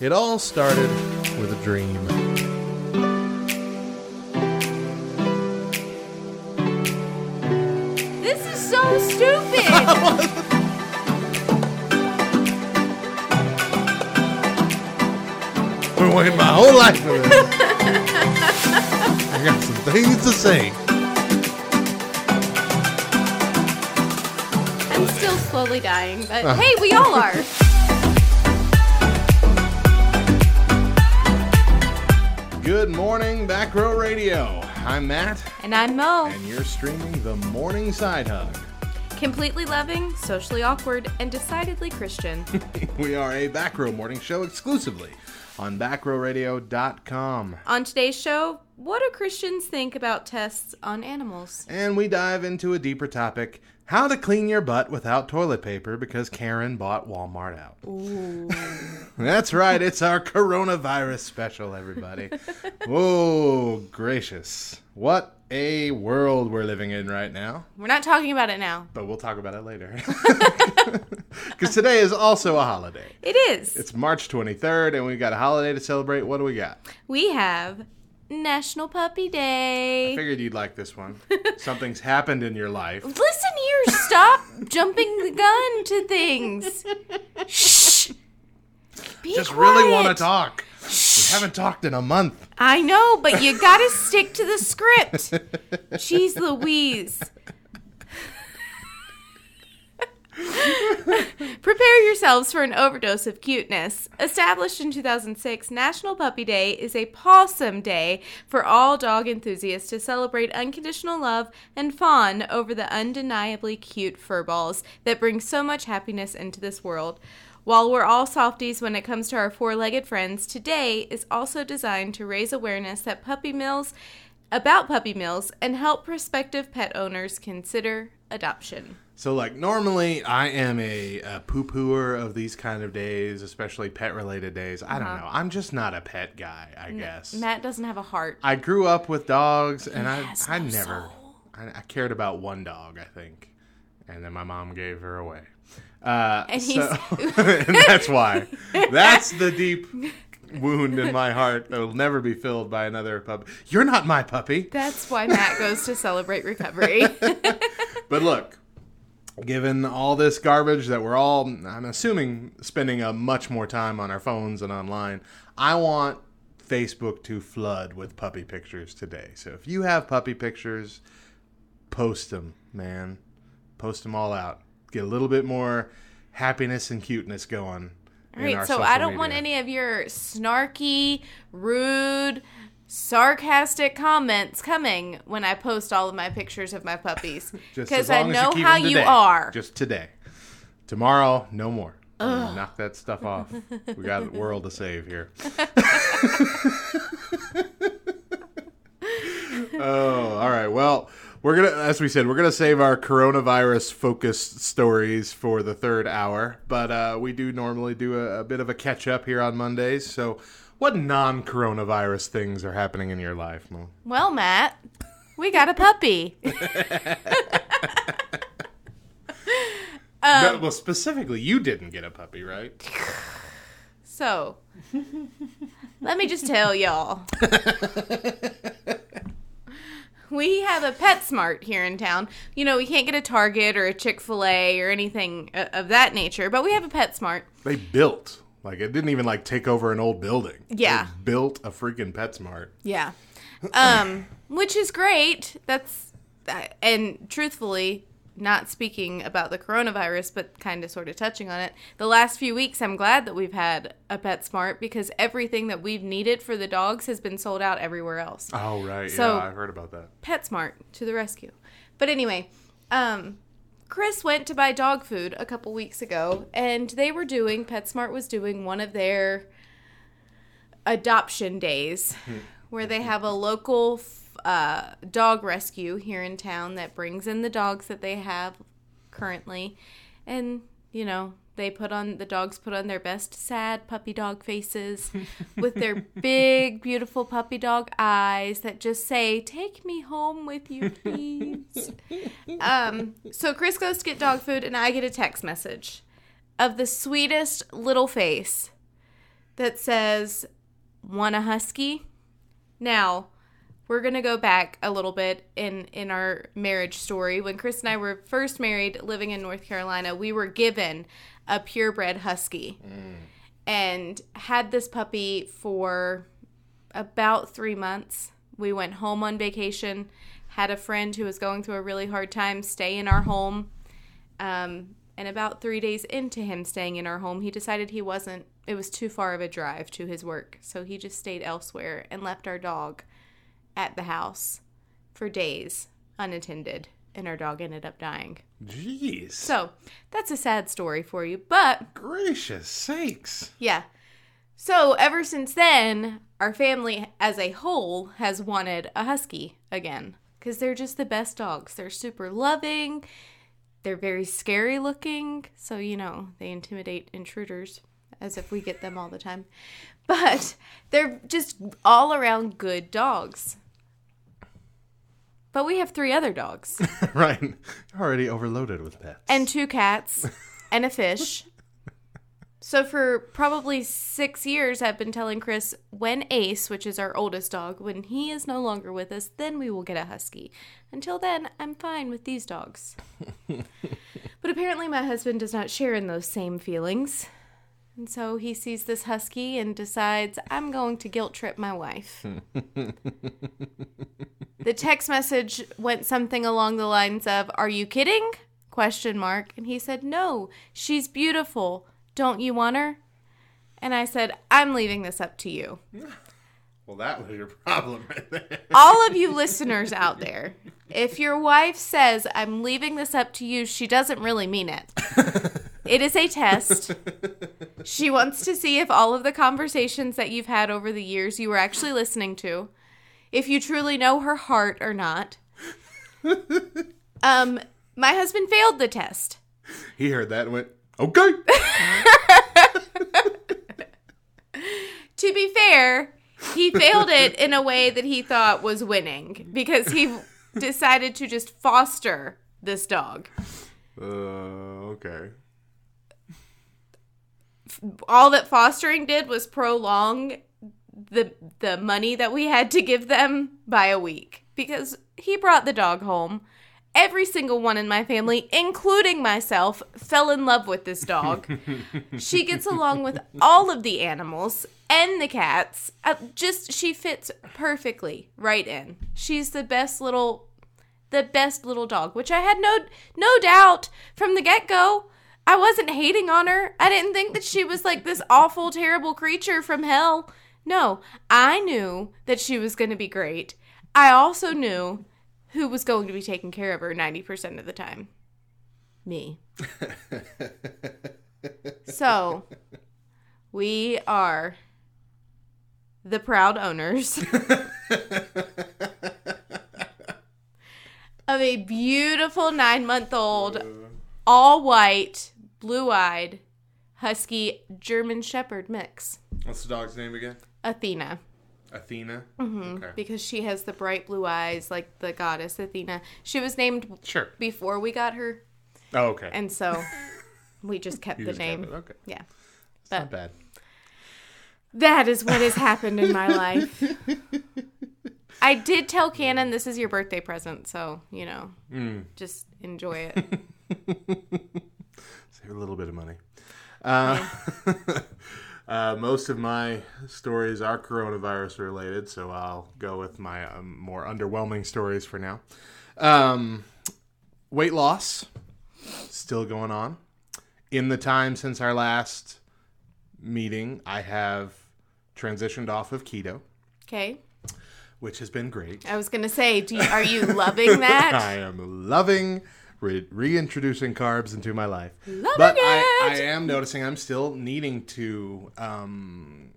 It all started with a dream. This is so stupid. Been waiting my whole life for this. I got some things to say. I'm still slowly dying, but uh-huh. hey, we all are. Good morning, Back Row Radio. I'm Matt, And I'm Mo. and you're streaming the Morning Side Hug. Completely loving, socially awkward, and decidedly Christian. We are a Back Row morning show exclusively on backrowradio.com. On today's show, what do Christians think about tests on animals? And we dive into a deeper topic how to clean your butt without toilet paper because Karen bought Walmart out. Ooh. That's right, it's our coronavirus special, everybody. Whoa, gracious. What a world we're living in right now. We're not talking about it now. But we'll talk about it later. Because today is also a holiday. It is. It's March 23rd, and we've got a holiday to celebrate. What do we got? we have National Puppy Day. I figured you'd like this one. Something's happened in your life. Listen here, stop jumping the gun to things. Shh. Be Just really want to quiet. talk. We haven't talked in a month. I know, but you gotta stick to the script. Jeez Louise. Prepare yourselves for an overdose of cuteness. Established in 2006, National Puppy Day is a pawsome day for all dog enthusiasts to celebrate unconditional love and fawn over the undeniably cute furballs that bring so much happiness into this world. While we're all softies when it comes to our four legged friends, today is also designed to raise awareness that puppy mills about puppy mills and help prospective pet owners consider adoption. So, like, normally I am a, a poo pooer of these kind of days, especially pet related days. I don't know. I'm just not a pet guy, I guess. Matt doesn't have a heart. I grew up with dogs, and I, I never. I, I cared about one dog, I think, and then my mom gave her away. Uh, And so, and that's why. That's the deep wound in my heart that will never be filled by another puppy. You're not my puppy. That's why Matt goes to celebrate recovery. But look, given all this garbage that we're all, I'm assuming, spending a much more time on our phones and online, I want Facebook to flood with puppy pictures today. So if you have puppy pictures, post them, man. Post them all out. Get a little bit more happiness and cuteness going. All right, so I don't want any of your snarky, rude, sarcastic comments coming when I post all of my pictures of my puppies. Because I know keep how you today. are. Just today. Tomorrow, no more. Knock that stuff off. We got a world to save here. oh, all right. Well, we're gonna, as we said, we're gonna save our coronavirus focused stories for the third hour, but uh, we do normally do a, a bit of a catch up here on Mondays. So, what non-coronavirus things are happening in your life, Mo? Well, Matt, we got a puppy. Um, no, well, specifically, you didn't get a puppy, right? So, let me just tell y'all. We have a PetSmart here in town. You know, we can't get a Target or a Chick fil A or anything uh, of that nature, but we have a PetSmart. They built like it didn't even like take over an old building. Yeah. They built a freaking PetSmart. Yeah. Um, which is great. That's, and truthfully, not speaking about the coronavirus, but kind of sort of touching on it, the last few weeks, I'm glad that we've had a PetSmart because everything that we've needed for the dogs has been sold out everywhere else. Oh right, So- yeah, I heard about that. PetSmart to the rescue. But anyway, um, Chris went to buy dog food a couple weeks ago, and they were doing PetSmart was doing one of their adoption days, where they have a local uh, dog rescue here in town that brings in the dogs that they have currently, and you know they put on the dogs put on their best sad puppy dog faces with their big beautiful puppy dog eyes that just say take me home with you please um so chris goes to get dog food and i get a text message of the sweetest little face that says, Want a husky? Now, we're going to go back a little bit in, in our marriage story. When Chris and I were first married, living in North Carolina, we were given a purebred husky and had this puppy for about three months. We went home on vacation, had a friend who was going through a really hard time stay in our home. Um, and about three days into him staying in our home, he decided he wasn't, it was too far of a drive to his work. So he just stayed elsewhere and left our dog at the house for days unattended. And our dog ended up dying. Jeez. So that's a sad story for you. But Gracious sakes. yeah. So ever since then, our family as a whole has wanted a husky again because they're just the best dogs. They're super loving. They're very scary looking. So, you know, they intimidate intruders as if we get them all the time. But they're just all around good dogs. But we have three other dogs right. You're already overloaded with pets. and two cats and a fish. So for probably six years, I've been telling Chris when Ace, which is our oldest dog, when he is no longer with us, then we will get a husky. Until then, I'm fine with these dogs. but apparently, my husband does not share in those same feelings. And so he sees this husky and decides, I'm going to guilt trip my wife. the text message went something along the lines of, Are you kidding? Question mark. And he said, No, she's beautiful. Don't you want her? And I said, I'm leaving this up to you. well, that was your problem right there. All of you listeners out there, if your wife says, I'm leaving this up to you, she doesn't really mean it. It is a test. She wants to see if all of the conversations that you've had over the years you were actually listening to, if you truly know her heart or not. Um, my husband failed the test. He heard that and went, okay. To be fair, he failed it in a way that he thought was winning because he decided to just foster this dog. Uh, okay. All that fostering did was prolong the the money that we had to give them by a week because he brought the dog home. Every single one in my family, including myself, fell in love with this dog. she gets along with all of the animals and the cats. Uh, just she fits perfectly right in. She's the best little the best little dog, which I had no no doubt from the get-go. I wasn't hating on her. I didn't think that she was like this awful, terrible creature from hell. No, I knew that she was going to be great. I also knew who was going to be taking care of her 90% of the time. Me. so, we are the proud owners of a beautiful nine month old, all white, blue eyed, husky German Shepherd mix. What's the dog's name again? Athena. Athena? Mm-hmm. Okay. Because she has the bright blue eyes like the goddess Athena. She was named Sure. before we got her, Oh, okay. and so we just kept You the just kept name. it. Okay. Yeah. It's not bad. That is what has happened in my life. I did tell Cannon this is your birthday present, so, you know, Mm. just enjoy it. A little bit of money. Uh, uh, most of my stories are coronavirus related, so I'll go with my um, more underwhelming stories for now. Um, weight loss still going on. In the time since our last meeting, I have transitioned off of keto, Okay. which has been great. I was going to say, do you, are you loving that? I am loving re- reintroducing carbs into my life. Loving but I. I am noticing I'm still needing to um,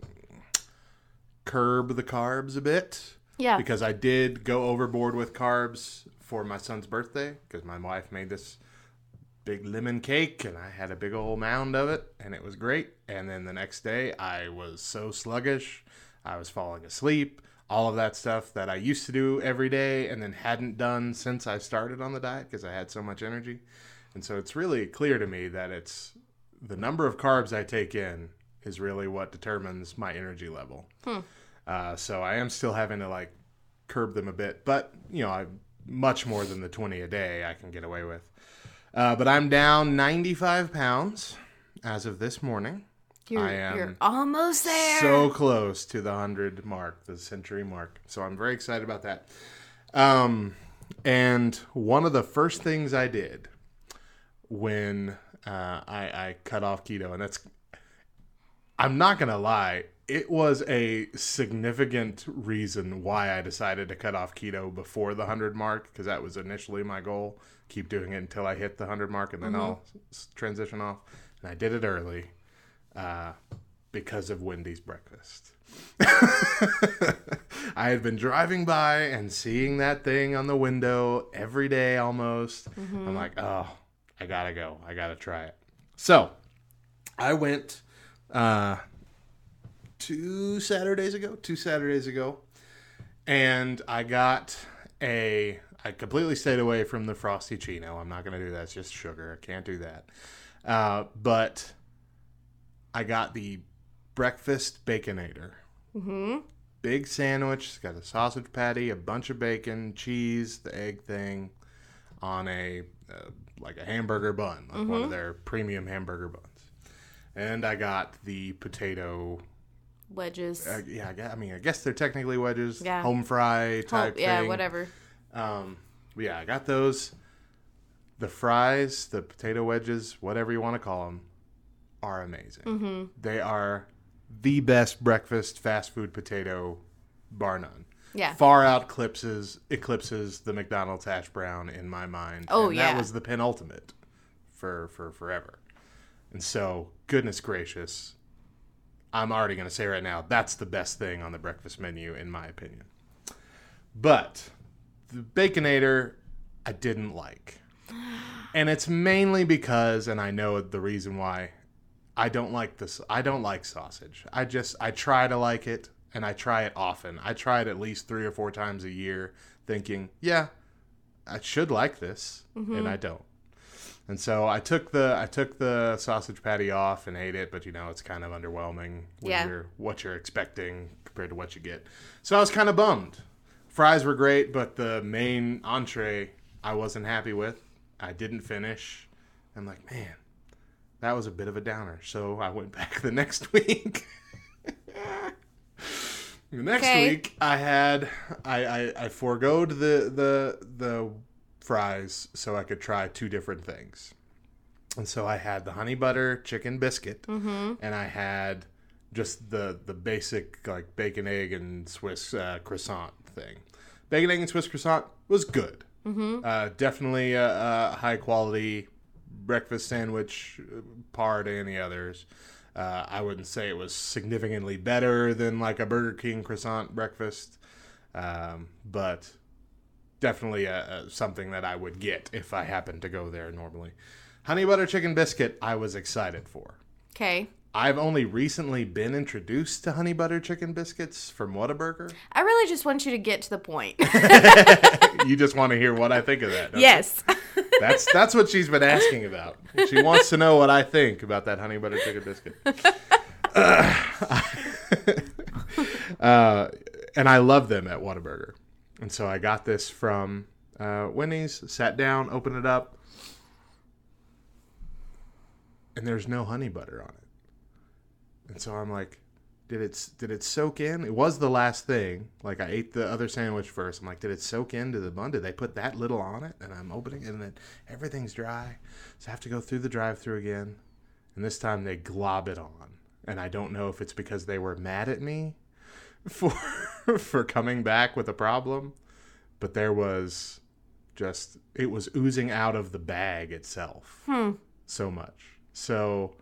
curb the carbs a bit Yeah. because I did go overboard with carbs for my son's birthday because my wife made this big lemon cake and I had a big old mound of it and it was great. And then the next day I was so sluggish, I was falling asleep, all of that stuff that I used to do every day and then hadn't done since I started on the diet because I had so much energy. And so it's really clear to me that it's the number of carbs I take in is really what determines my energy level. Uh, so I am still having to like curb them a bit, but you know, I much more than the 20 a day I can get away with. Uh, but I'm down 95 pounds as of this morning. You're, I am you're almost there. So close to the 100 mark, the century mark. So I'm very excited about that. Um, and one of the first things I did when uh, I, I cut off keto, and that's, I'm not going to lie, it was a significant reason why I decided to cut off keto before the 100 mark, because that was initially my goal. Keep doing it until I hit the 100 mark, and then I'll transition off. And I did it early uh, because of Wendy's breakfast. I had been driving by and seeing that thing on the window every day almost. I'm like, oh, I gotta go. I gotta try it. So I went uh, two Saturdays ago, two Saturdays ago, and I got a. I completely stayed away from the Frosty-ccino. I'm not gonna do that. It's just sugar. I can't do that. Uh, but I got the breakfast baconator. Mm-hmm. Big sandwich. It's got a sausage patty, a bunch of bacon, cheese, the egg thing, on a uh, like a hamburger bun, like one of their premium hamburger buns. And I got the potato. Wedges. Uh, yeah, I, guess, I mean, I guess they're technically wedges, Yeah. home fry type yeah, thing. whatever. Um, yeah, I got those. The fries, the potato wedges, whatever you want to call them, are amazing. Mm-hmm. They are the best breakfast fast food potato, bar none. Yeah. Far out eclipses eclipses the McDonald's hash brown in my mind. Oh, and yeah. that was the penultimate for for forever. And so, goodness gracious, I'm already going to say right now that's the best thing on the breakfast menu in my opinion. But the baconator I didn't like. And it's mainly because and I know the reason why I don't like this I don't like sausage. I just I try to like it and I try it often. I try it at least 3 or 4 times a year thinking, yeah, I should like this and mm-hmm. I don't. And so I took the I took the sausage patty off and ate it, but you know it's kind of underwhelming when Yeah. you're what you're expecting compared to what you get. So I was kind of bummed. Fries were great, but the main entree I wasn't happy with. I didn't finish. I'm like, man, that was a bit of a downer. So I went back the next week. the next Okay. week I had I, I I foregoed the the the fries so I could try two different things. And so I had the honey butter chicken biscuit and I had just the the basic like bacon egg and Swiss uh, croissant thing. Bacon egg and Swiss croissant was good. Uh, definitely a, a high quality breakfast sandwich, uh, par to any others. Uh, I wouldn't say it was significantly better than like a Burger King croissant breakfast, um, but definitely a, a, something that I would get if I happened to go there normally. Honey butter chicken biscuit, I was excited for. Okay. I've only recently been introduced to honey butter chicken biscuits from Whataburger. I really just want you to get to the point. you just want to hear what I think of that. don't you? yes. That's that's what she's been asking about. She wants to know what I think about that honey butter chicken biscuit. uh, and I love them at Whataburger. And so I got this from uh, Wendy's, sat down, opened it up, and there's no honey butter on it. And so I'm like, did it did it soak in? It was the last thing. Like I ate the other sandwich first. I'm like, did it soak into the bun? Did they put that little on it? And I'm opening it, and then everything's dry. So I have to go through the drive-through again. And this time they glob it on. And I don't know if it's because they were mad at me for for coming back with a problem, but there was just it was oozing out of the bag itself Hmm. so much. So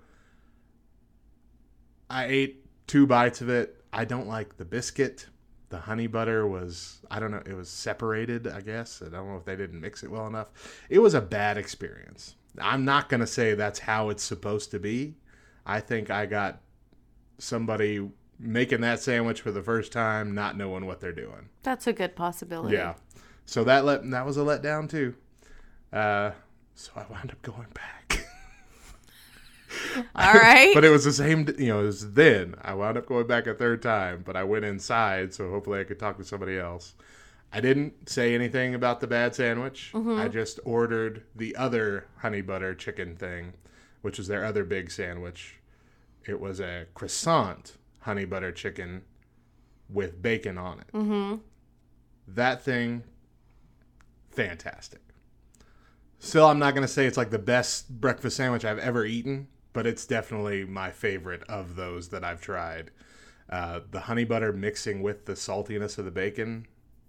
I ate two bites of it. I don't like the biscuit. The honey butter was I don't know, it was separated, I guess. I don't know if they didn't mix it well enough. It was a bad experience. I'm not going to say that's how it's supposed to be. I think I got somebody making that sandwich for the first time not knowing what they're doing. That's a good possibility. Yeah. So that let that was a letdown too. Uh, so I wound up going back. All right. but it was the same, you know, it was then. I wound up going back a third time, but I went inside, so hopefully I could talk to somebody else. I didn't say anything about the bad sandwich. I just ordered the other honey butter chicken thing, which was their other big sandwich. It was a croissant honey butter chicken with bacon on it. Mm-hmm. That thing, fantastic. Still, I'm not going to say it's like the best breakfast sandwich I've ever eaten, but it's definitely my favorite of those that I've tried. Uh, the honey butter mixing with the saltiness of the bacon.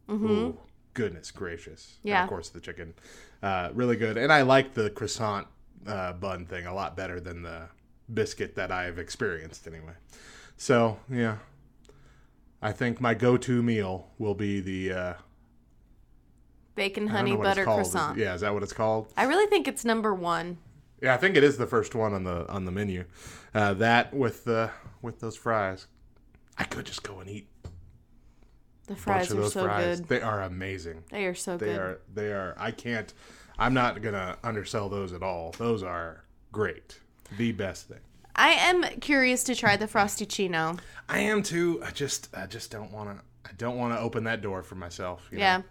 Ooh, goodness gracious. And Yeah. of course, the chicken. Uh, really good. And I like the croissant uh, bun thing a lot better than the biscuit that I've experienced anyway. So, yeah. I think my go to meal will be the. Uh, Bacon honey know what it's butter called. Is- croissant. yeah, is that what it's called? I really think it's number one. Yeah, I think it is the first one on the on the menu. Uh, that with the with those fries, I could just go and eat The fries are so fries. good. They are amazing. They are so They good. They are they are. I can't. I'm not gonna undersell those at all. Those are great. The best thing. I am curious to try the Frosty-ccino. I am too. I just I just don't want to. I don't want to open that door for myself. you know?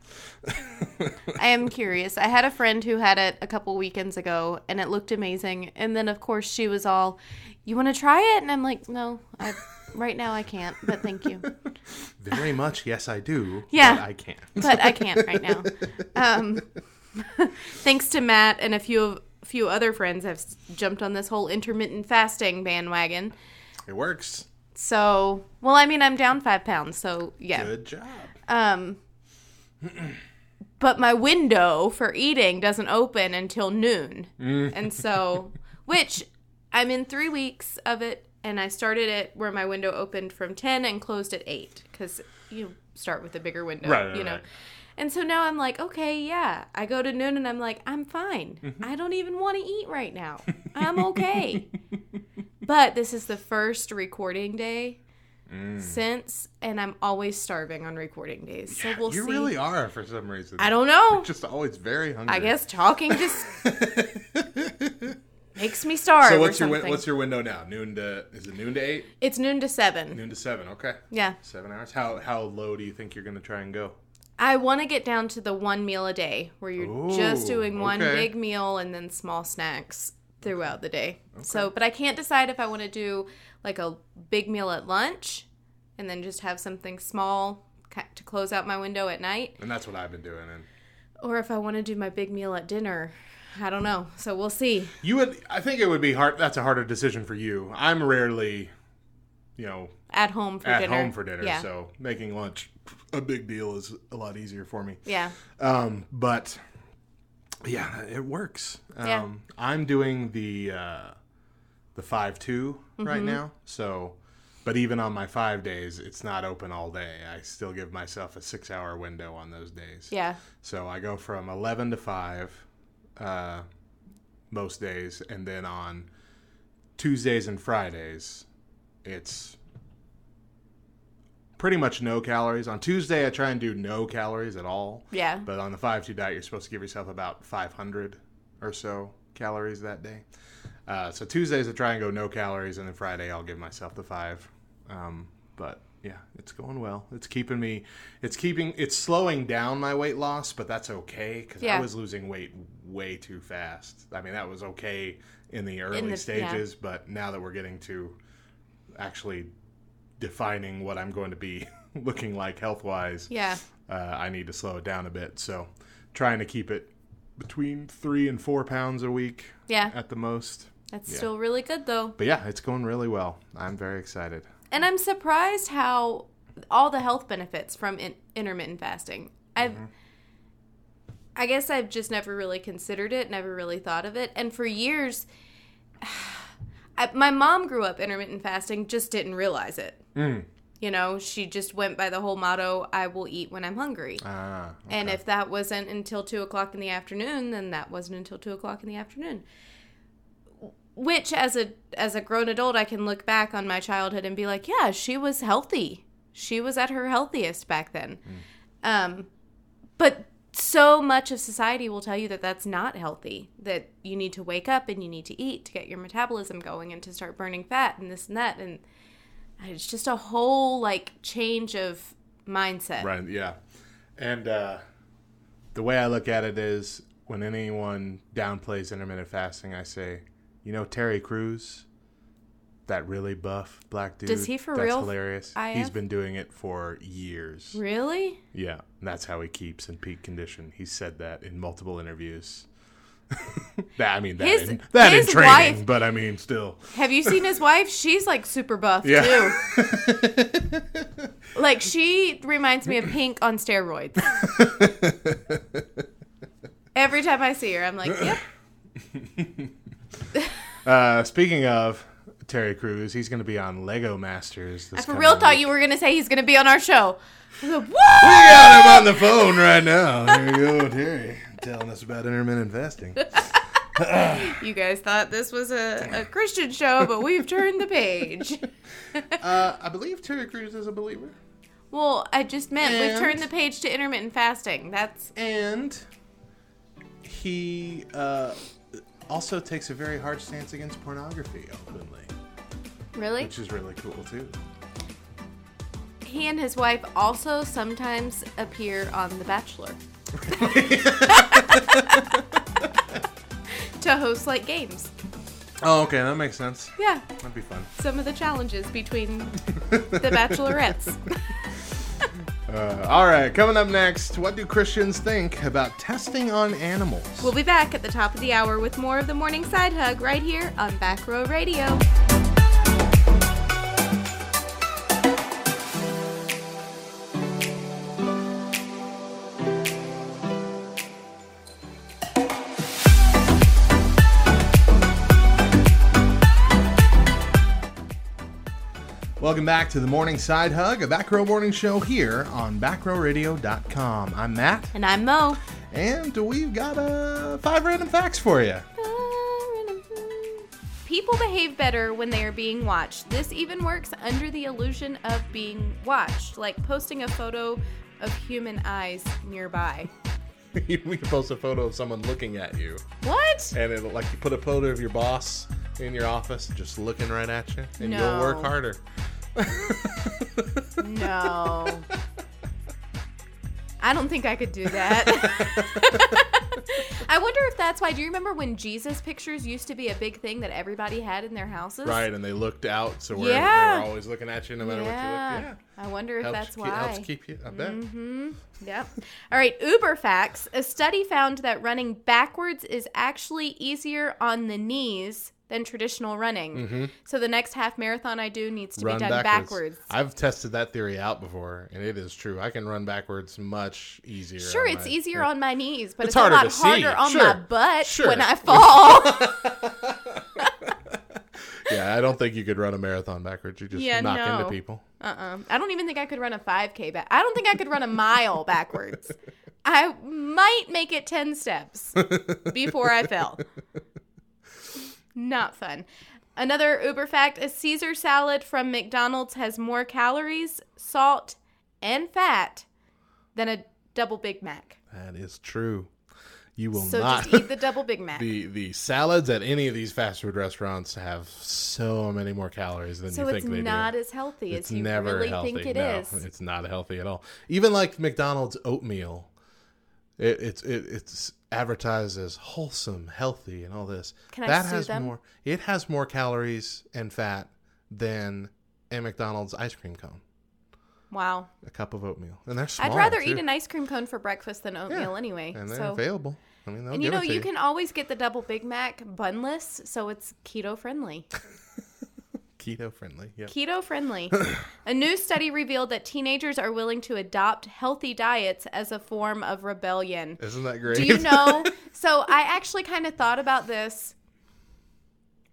Yeah. I am curious. I had a friend who had it a couple weekends ago and it looked amazing. And then of course she was all, "You want to try it?" And I'm like, "No, I right now I can't, but thank you." Very much. Yes, I do. Yeah. but I can't. But I can't right now. Um, thanks to Matt and a few of few other friends have jumped on this whole intermittent fasting bandwagon. It works. So, well, I mean, I'm down 5 pounds, so yeah. Good job. Um, but my window for eating doesn't open until noon. And so, which I'm in three weeks of it, and I started it where my window opened from 10 and closed at 8 because you start with a bigger window, Right, right, you know. right. And so now I'm like, okay, yeah. I go to noon and I'm like, I'm fine. Mm-hmm. I don't even want to eat right now. I'm okay. but this is the first recording day Mm. since, and I'm always starving on recording days. So we'll you see. really are for some reason. I don't know. Just always very hungry. I guess talking just makes me starve. So what's your win- what's your window now? Noon to is it noon to eight? It's noon to seven. Noon to seven. Okay, Yeah, seven hours. How how low do you think you're gonna try and go? I want to get down to the one meal a day, where you're just doing one okay. big meal and then small snacks throughout the day. So, but I can't decide if I want to do like a big meal at lunch, and then just have something small to close out my window at night, And that's what I've been doing. And or if I want to do my big meal at dinner. I don't know. So we'll see. you would, I think it would be hard. That's a harder decision for you. I'm rarely, you know, At home for at dinner. home for dinner. Yeah. So making lunch a big deal is a lot easier for me. Yeah. Um, but yeah, it works. Um, Yeah. I'm doing the uh, the five Mm-hmm. right now. So, but even on my five days, it's not open all day. I still give myself a six hour window on those days. Yeah. So I go from eleven to five uh, most days, and then on Tuesdays and Fridays, it's pretty much no calories. On Tuesday, I try and do no calories at all. Yeah. But on the 5 2 diet, you're supposed to give yourself about 500 or so calories that day. Uh, so Tuesdays, I try and go no calories, and then Friday, I'll give myself the five. Um, but yeah, it's going well. It's keeping me, it's keeping, it's slowing down my weight loss, but that's okay because Yeah. I was losing weight way too fast. I mean, that was okay in the early the- yeah. stages, but now that we're getting to actually defining what I'm going to be looking like health wise, Yeah. uh, I need to slow it down a bit. So, trying to keep it between three and four pounds a week Yeah. at the most. That's Yeah. still really good though. But yeah, it's going really well. I'm very excited. And I'm surprised how all the health benefits from in- intermittent fasting. I've Mm-hmm. I guess I've just never really considered it, never really thought of it. And for years I, my mom grew up intermittent fasting, just didn't realize it. Mm. You know, she just went by the whole motto, I will eat when I'm hungry. Ah, And if that wasn't until two o'clock in the afternoon, then that wasn't until two o'clock in the afternoon. Which, as a as a grown adult, I can look back on my childhood and be like, yeah, she was healthy. She was at her healthiest back then. Um, but so much of society will tell you that that's not healthy. That you need to wake up and you need to eat to get your metabolism going and to start burning fat and this and that and it's just a whole like change of mindset. Right. Yeah. And uh, the way I look at it is when anyone downplays intermittent fasting, I say, you know, Terry Crews, that really buff black dude. Does he for that's real hilarious. IF? He's been doing it for years. Really? Yeah, and that's how he keeps in peak condition. He said that in multiple interviews. that I mean that His- in, that in training, wife- but I mean still. Have you seen his wife? She's like super buff Yeah. too. Like she reminds me of Pink on steroids. Every time I see her, I'm like, yep. Uh, speaking of Terry Crews, he's going to be on Lego Masters. This I for real thought week. you were gonna say he's gonna be on our show. Like, We got him on the phone right now. Here we go, Terry, telling us about intermittent fasting. You guys thought this was a, a Christian show, but we've turned the page. Uh, I believe Terry Crews is a believer, Well, I just meant we've turned the page to intermittent fasting. That's and he uh, also takes a very hard stance against pornography openly, really. which is really cool too. He and his wife also sometimes appear on The Bachelor to host like games. Oh, okay, that makes sense. Yeah, That'd be fun. some of the challenges between the Bachelorettes. Uh, all right, coming up next, what do Christians think about testing on animals? We'll be back at the top of the hour with more of the morning side hug right here on Back Row Radio. Welcome back to the Morning Side Hug, a Back Row Morning Show here on backrowradio.com. I'm Matt, And I'm Mo. and we've got uh, five random facts for you. People behave better when they are being watched. This even works under the illusion of being watched, like posting a photo of human eyes nearby. we can post a photo of someone looking at you, What? and it'll like you put a photo of your boss in your office just looking right at you, and No. you'll work harder. No. I don't think I could do that. I wonder if that's why. Do you remember when Jesus pictures used to be a big thing that everybody had in their houses? right, and they looked out, so we're, Yeah. they were always looking at you no matter Yeah. what you look. Yeah, I wonder if helps that's why. Mm-hmm. helps keep you. I bet. Yep. All right, Uber facts. A study found that running backwards is actually easier on the knees than traditional running. So the next half marathon I do needs to Mm-hmm. Run be done backwards. backwards. I've tested that theory out before, and it is true. I can run backwards much easier. Sure, it's my- easier on my knees, but It's it's, a lot to see. harder on Sure. my butt Sure. when I fall. Yeah, I don't think you could run a marathon backwards. You just Yeah, knock no. into people. uh-uh. I don't even think I could run a 5K back. I don't think I could run a mile backwards. I might make it 10 steps before I fell. Not fun. Another Uber fact a Caesar salad from McDonald's has more calories, salt, and fat than a double Big Mac. That is true. You will So not. eat the double Big Mac. the the salads at any of these fast food restaurants have so many more calories than so you think they do. So it's not as healthy It's as you never really healthy. think it no, is. it's not healthy at all. Even like McDonald's oatmeal, it, it's it, it's advertised as wholesome, healthy, and all this. Can I that sue has them? more. It has more calories and fat than a McDonald's ice cream cone. Wow. A cup of oatmeal, and they're small. I'd rather too. eat an ice cream cone for breakfast than oatmeal anyway. and they're so available. I mean, And you know, to you can always get the double Big Mac bunless, so it's keto friendly. keto friendly. Yeah. keto friendly. A new study revealed that teenagers are willing to adopt healthy diets as a form of rebellion. Isn't that great? Do you know? so I actually kind of thought about this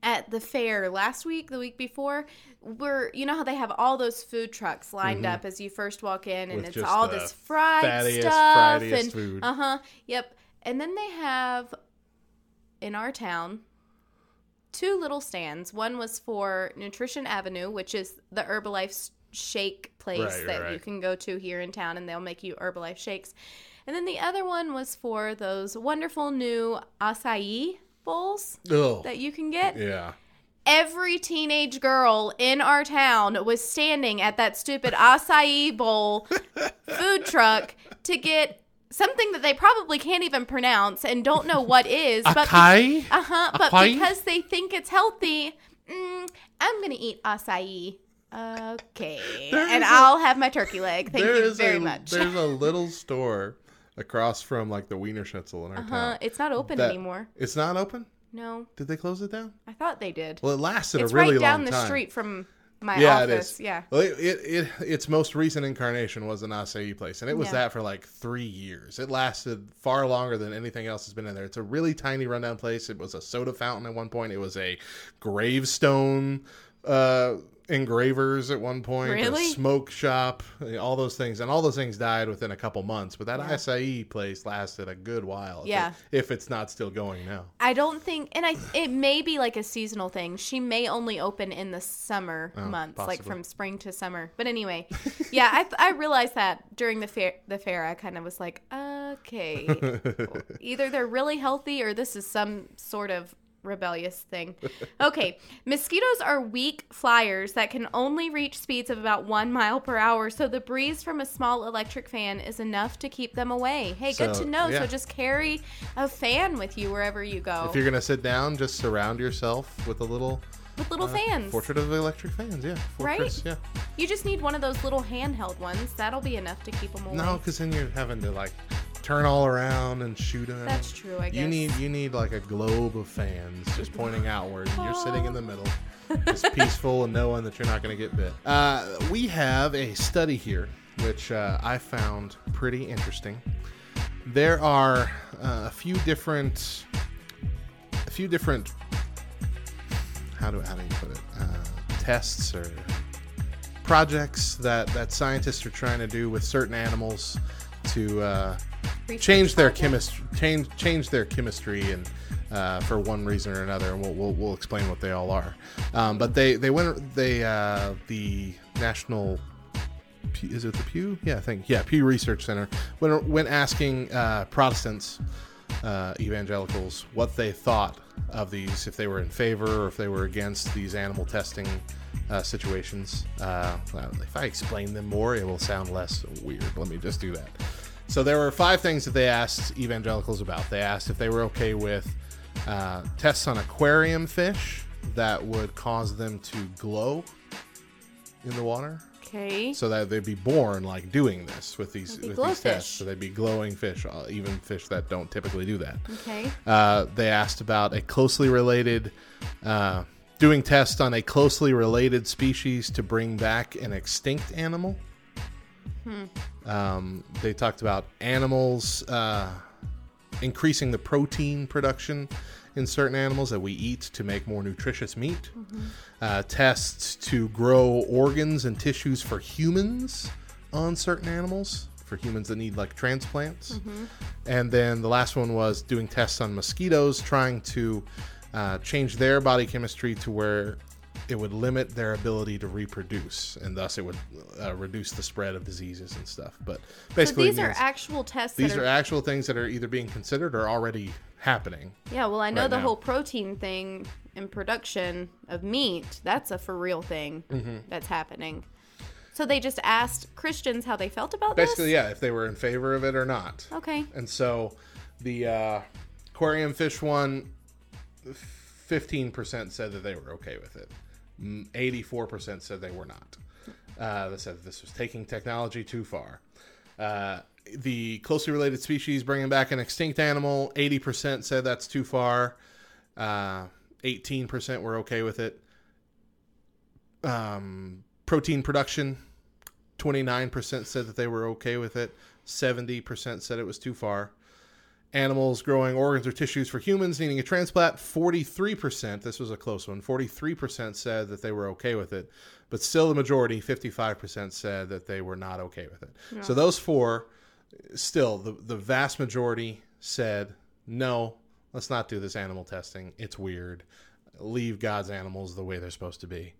at the fair last week, the week before. Where you know how they have all those food trucks lined up as you first walk in, and Mm-hmm. With it's all this fried fattiest, stuff and uh huh, yep. And then they have in our town two little stands. One was for Nutrition Avenue, which is the Herbalife shake place Right, that right, you can go to here in town, and they'll make you Herbalife shakes. And then the other one was for those wonderful new acai bowls Ugh. that you can get. yeah. Every teenage girl in our town was standing at that stupid acai bowl food truck to get something that they probably can't even pronounce and don't know what is. But Acai? uh huh. But Acai? because they think it's healthy, mm, I'm gonna eat acai. Okay, There and a- I'll have my turkey leg. Thank you very a, much. There's a little store across from like the Wienerschnitzel in our Uh, town. it's not open that- anymore. It's not open. No, Did they close it down? I thought they did. Well, it lasted it's a really right down long the time. street from my yeah, it office. is. Yeah. Well, it, it, it its most recent incarnation was an acai place, and it was Yeah. that for like three years. It lasted far longer than anything else has been in there. It's a really tiny rundown place. It was a soda fountain at one point. It was a gravestone uh, engravers at one point. Really? A smoke shop. All those things, and all those things died within a couple months. But that Yeah. acai place lasted a good while. if Yeah. if it's not still going now. I don't think, and I it may be like a seasonal thing. She may only open in the summer oh, months, like Oh, from spring to summer. But anyway, yeah, I I realized that during the fair. The fair, I kind of was like, okay, either they're really healthy or this is some sort of rebellious thing. Okay, mosquitoes are weak flyers that can only reach speeds of about one mile per hour. So the breeze from a small electric fan is enough to keep them away. Hey, good to know. yeah. So just carry a fan with you wherever you go If you're gonna sit down, just surround yourself with a little with little uh, fans. portrait of electric fans. Yeah, Right? Yeah. You just need one of those little handheld ones. That'll be enough to keep them away. No, because then you're having to like turn all around and shoot them. That's true, I guess You need you need like a globe of fans just pointing outward. and You're sitting in the middle, just peaceful and knowing that you're not going to get bit. Uh, we have a study here which uh, I found pretty interesting. There are uh, a few different, a few different. How do how do you put it? Uh, tests or projects that that scientists are trying to do with certain animals to uh, change their chemistry change change their chemistry and uh, for one reason or another and we'll, we'll, we'll explain what they all are um, but they they went they uh, the national Pew- is it the Pew? Yeah, I think yeah, Pew Research Center. When when asking uh, Protestants, uh, evangelicals, what they thought of these, if they were in favor or if they were against these animal testing uh, situations. Uh, if I explain them more, it will sound less weird. Let me just do that. So there were five things that they asked evangelicals about. They asked if they were okay with uh, tests on aquarium fish that would cause them to glow in the water Okay. so that they'd be born like doing this with these with these tests. fish. So they'd be glowing fish, uh, even fish that don't typically do that. Okay. Uh, they asked about a closely related, uh, doing tests on a closely related species to bring back an extinct animal. Um, they talked about animals uh, increasing the protein production in certain animals that we eat to make more nutritious meat. Uh, tests to grow organs and tissues for humans on certain animals, for humans that need like transplants. And then the last one was doing tests on mosquitoes, trying to uh, change their body chemistry to where it would limit their ability to reproduce, and thus it would uh, reduce the spread of diseases and stuff. But So basically, these are actual tests. these are are, actual things that are either being considered or already happening. yeah. Well, I know right the now. whole protein thing and production of meat. That's a for real thing Mm-hmm. that's happening. So they just asked Christians how they felt about Basically, this. yeah, if they were in favor of it or not. Okay. And so the uh, aquarium fish one, 15% said that they were okay with it. Mm, 84% said they were not. Uh, they said this was taking technology too far. Uh, the closely related species bringing back an extinct animal, 80% said that's too far. Uh, 18% were okay with it. Um, protein production, 29% said that they were okay with it. 70% said it was too far. Animals growing organs or tissues for humans needing a transplant, 43%, this was a close one, 43% said that they were okay with it. But still, the majority, 55%, said that they were not okay with it. So those four, still, the, the vast majority said, no, let's not do this animal testing. It's weird. Leave God's animals the way they're supposed to be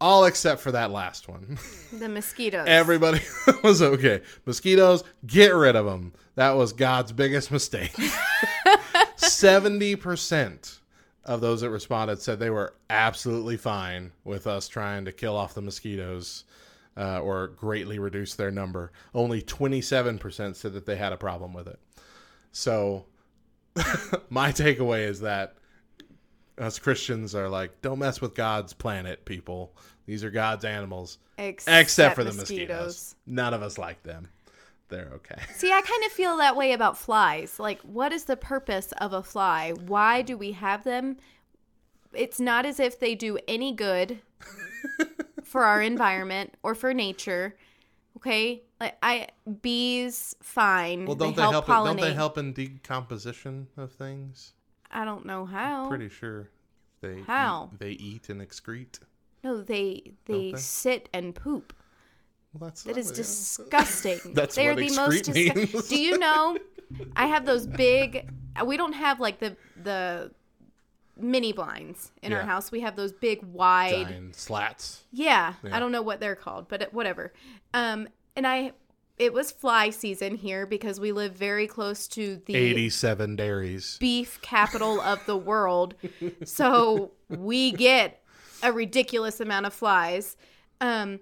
all except for that last one. The mosquitoes. Everybody was okay. Mosquitoes, get rid of them. That was God's biggest mistake. 70% of those that responded said they were absolutely fine with us trying to kill off the mosquitoes uh, or greatly reduce their number. Only 27% said that they had a problem with it. So, my takeaway is that us Christians are like, don't mess with God's planet, people. These are God's animals, except, except for the mosquitoes. None of us like them. They're okay. See, I kind of feel that way about flies. Like, what is the purpose of a fly? Why do we have them? It's not as if they do any good for our environment or for nature. Okay, like I bees, fine. Well, don't they, help, help? pollinate. don't they help in decomposition of things? I don't know how. Pretty sure they How? eat, they eat and excrete. No, they they, they? sit and poop. Well, that's That is yeah. disgusting. That's They're the most excrete disgu- means. Do you know? I have those big. We don't have like the the mini blinds in our house. We have those big wide. Giant slats. Yeah, Yeah. I don't know what they're called, but whatever. Um, and I, it was fly season here because we live very close to the Eighty-seven dairies. beef capital of the world. So we get a ridiculous amount of flies. Um,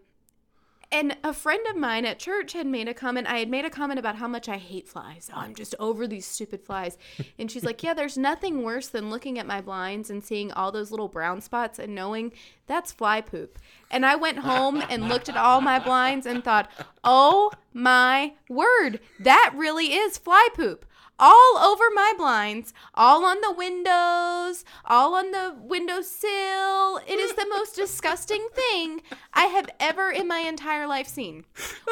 and a friend of mine at church had made a comment. I had made a comment about how much I hate flies. Oh, I'm just over these stupid flies. And she's like, Yeah, there's nothing worse than looking at my blinds and seeing all those little brown spots and knowing that's fly poop. And I went home and looked at all my blinds and thought, Oh my word, that really is fly poop all over my blinds, all on the windows, all on the windowsill. It is the most disgusting thing I have ever in my entire life seen.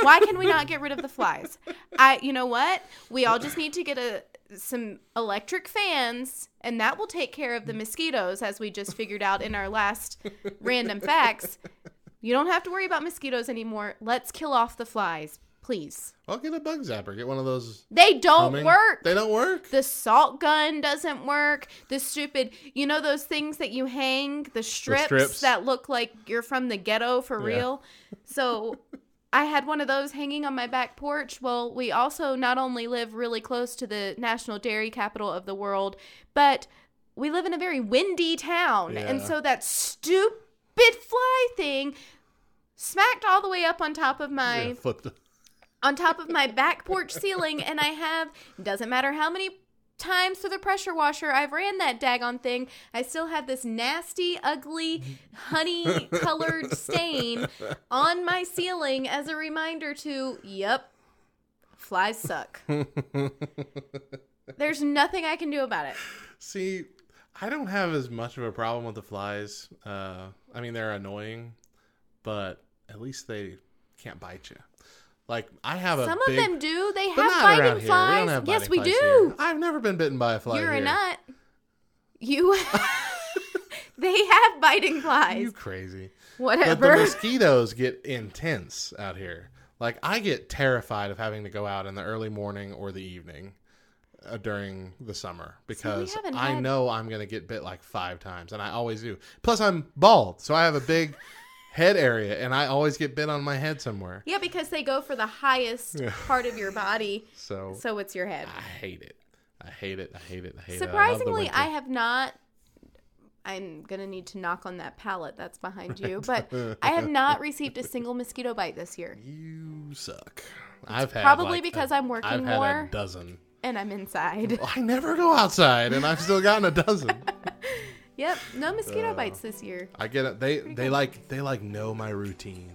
Why can we not get rid of the flies? I you know what? We all just need to get a some electric fans and that will take care of the mosquitoes as we just figured out in our last random facts. You don't have to worry about mosquitoes anymore. Let's kill off the flies, please. I'll get a bug zapper. Get one of those. They don't humming- work. They don't work. The salt gun doesn't work. The stupid, you know, those things that you hang, the strips, strips. that look like you're from the ghetto for Yeah. real. So I had one of those hanging on my back porch. Well, we also not only live really close to the national dairy capital of the world, but we live in a very windy town. And so that stupid fly thing smacked all the way up on top of my Yeah, flip the. On top of my back porch ceiling and I have doesn't matter how many times through the pressure washer I've ran that daggone thing, I still have this nasty, ugly, honey colored stain on my ceiling as a reminder to, yep, flies suck. There's nothing I can do about it. See, I don't have as much of a problem with the flies. Uh, I mean, they're annoying, but at least they can't bite you. Like I have a Some big, of them do. They have biting here. We flies. don't have yes, biting we flies do. here. I've never been bitten by a fly. You're a nut. You They have biting flies. You crazy. But the mosquitoes get intense out here. Like I get terrified of having to go out in the early morning or the evening uh, during the summer because I had- know I'm going to get bit like 5 times and I always do. Plus I'm bald, so I have a big head area and I always get bit on my head somewhere. Yeah, because they go for the highest part of your body, So so it's your head. I hate it. I hate it. I hate it. I hate Surprisingly, it. I have not. I'm gonna need to knock on that pallet that's behind you, but I have not received a single mosquito bite this year, You suck. I've had probably like because i I'm working I've had more. a dozen. and I'm inside. I never go outside, and I've still gotten a dozen. yep, no mosquito Uh, bites this year. I get it. They they like they like know my routine.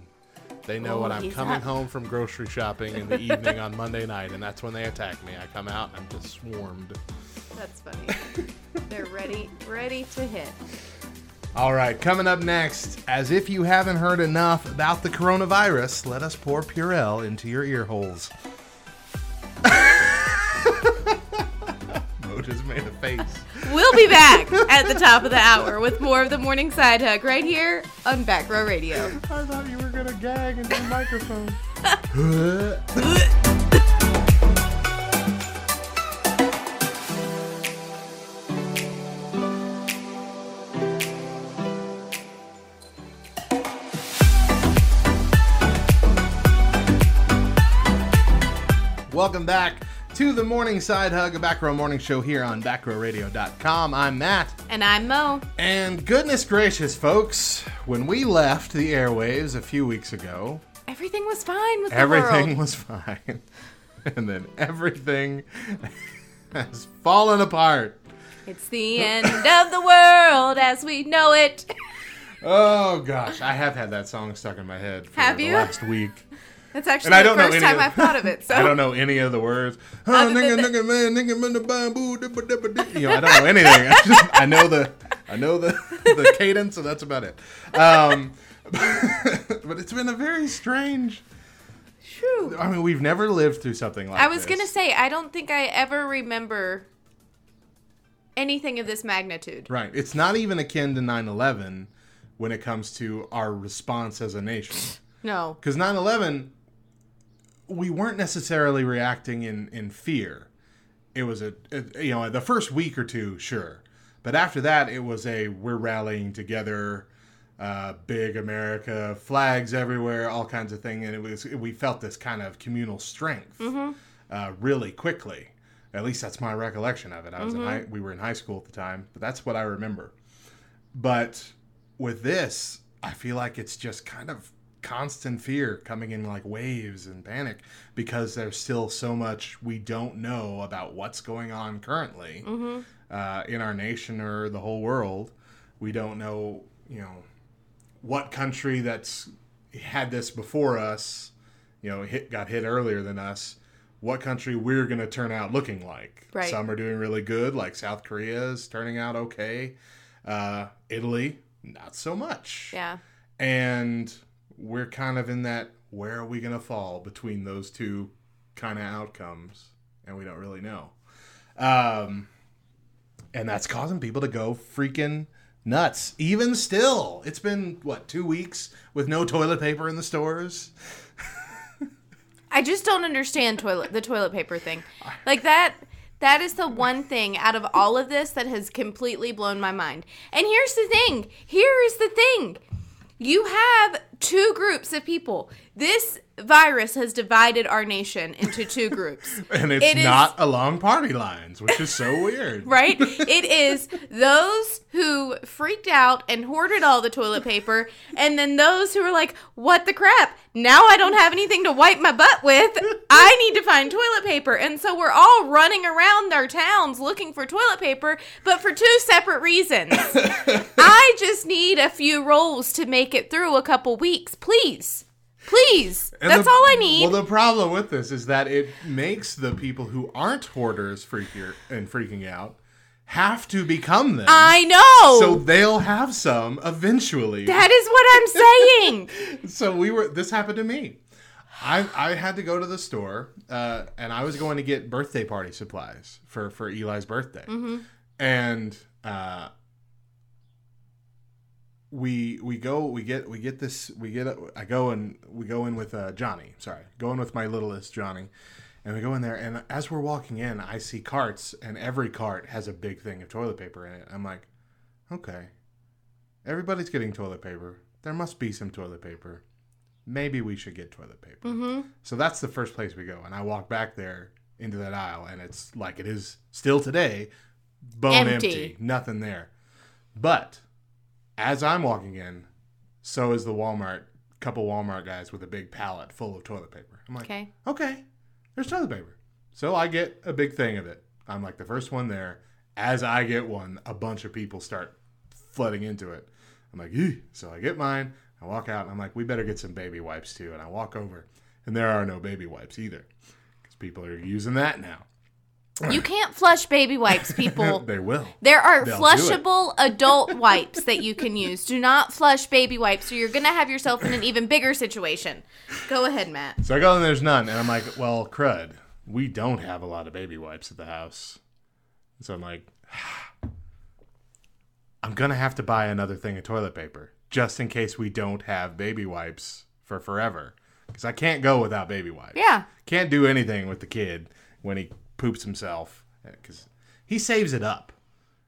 They know Oh, when I'm coming up. home from grocery shopping in the evening on Monday night, and that's when they attack me. I come out, and I'm just swarmed. That's funny. They're ready, ready to hit. All right, coming up next, as if you haven't heard enough about the coronavirus, let us pour Purell into your ear holes. just made a face. we'll be back at the top of the hour with more of the morning side hug right here on Back Row Radio. I thought you were gonna gag into the microphone. Welcome back to the Morning Side Hug, a back row morning show here on backrowradio.com. I'm Matt. And I'm Mo. And goodness gracious, folks, when we left the airwaves a few weeks ago, Everything was fine with the everything was fine. and then everything has fallen apart. It's the end of the world as we know it. Oh gosh, I have had that song stuck in my head for Have the you? last week. That's actually And I don't know first any time of- I've thought of it. So I don't know any of the words. Other nigga, nigga, man, nigga, man, the bamboo, dippa, dippa, dip. You know, I don't know anything. I, just, I know the, I know the, the cadence, so that's about it. Um, but it's been a very strange. Phew. I mean, we've never lived through something like. I was this. gonna say I don't think I ever remember anything of this magnitude. Right. It's not even akin to 9/11 when it comes to our response as a nation. No. Because 9 11, we weren't necessarily reacting in, in fear. It was a, a- you know, the first week or two, sure. But after that, it was a we're rallying together, uh, big America, flags everywhere, all kinds of thing, And it was, we felt this kind of communal strength uh, really quickly. At least that's my recollection of it. I was in high, we were in high school at the time, but that's what I remember. But with this, I feel like it's just kind of constant fear coming in like waves and panic because there's still so much we don't know about what's going on currently uh, in our nation or the whole world. We don't know, you know, what country that's had this before us, you know, hit got hit earlier than us. What country we're going to turn out looking like? Right. Some are doing really good, like South Korea is turning out okay. Uh, Italy, not so much Yeah. and we're kind of in that where are we going to fall between those two kind of outcomes and we don't really know um and that's causing people to go freaking nuts even still it's been what two weeks with no toilet paper in the stores I just don't understand toilet the toilet paper thing. Like that that is the one thing out of all of this that has completely blown my mind. And here's the thing. Here is the thing. You have two groups of people. This virus has divided our nation into two groups. and it's It is- not along party lines which is so weird right? It is those who freaked out and hoarded all the toilet paper, and then those who are like, what the crap? Now I don't have anything to wipe my butt with. I need to find toilet paper. And so we're all running around our towns looking for toilet paper, but for two separate reasons. I just need a few rolls to make it through a couple weeks. Please. Please. And That's the- all I need. Well, the problem with this is that it makes the people who aren't hoarders freakier and freaking out have to become them. I know. so they'll have some eventually. that is what I'm saying. so we were. This happened to me. I I had to go to the store, uh, and I was going to get birthday party supplies for for Eli's birthday, and uh, we we go we get we get this we get I go and we go in with uh, Johnny. Sorry, go in with my littlest Johnny. And we go in there, and as we're walking in, I see carts, and every cart has a big thing of toilet paper in it. I'm like, okay, everybody's getting toilet paper. There must be some toilet paper. Maybe we should get toilet paper. So that's the first place we go. And I walk back there into that aisle, and it's like it is still today bone empty, Empty. nothing there. But as I'm walking in, so is the Walmart, couple Walmart guys with a big pallet full of toilet paper. I'm like, Okay. okay, there's toilet paper. So I get a big thing of it. I'm like the first one there. As I get one, a bunch of people start flooding into it. I'm like, Ew. so I get mine. I walk out and I'm like, we better get some baby wipes too. And I walk over, and there are no baby wipes either, because people are using that now. You can't flush baby wipes, people. they will. There are They'll flushable adult wipes that you can use. Do not flush baby wipes, or you're going to have yourself in an even bigger situation. Go ahead, Matt. So I go and there's none, and I'm like, well, crud, we don't have a lot of baby wipes at the house. So I'm like, I'm gonna have to buy another thing of toilet paper just in case we don't have baby wipes for forever, because I can't go without baby wipes. Yeah. can't do anything with the kid when he poops himself because he saves it up.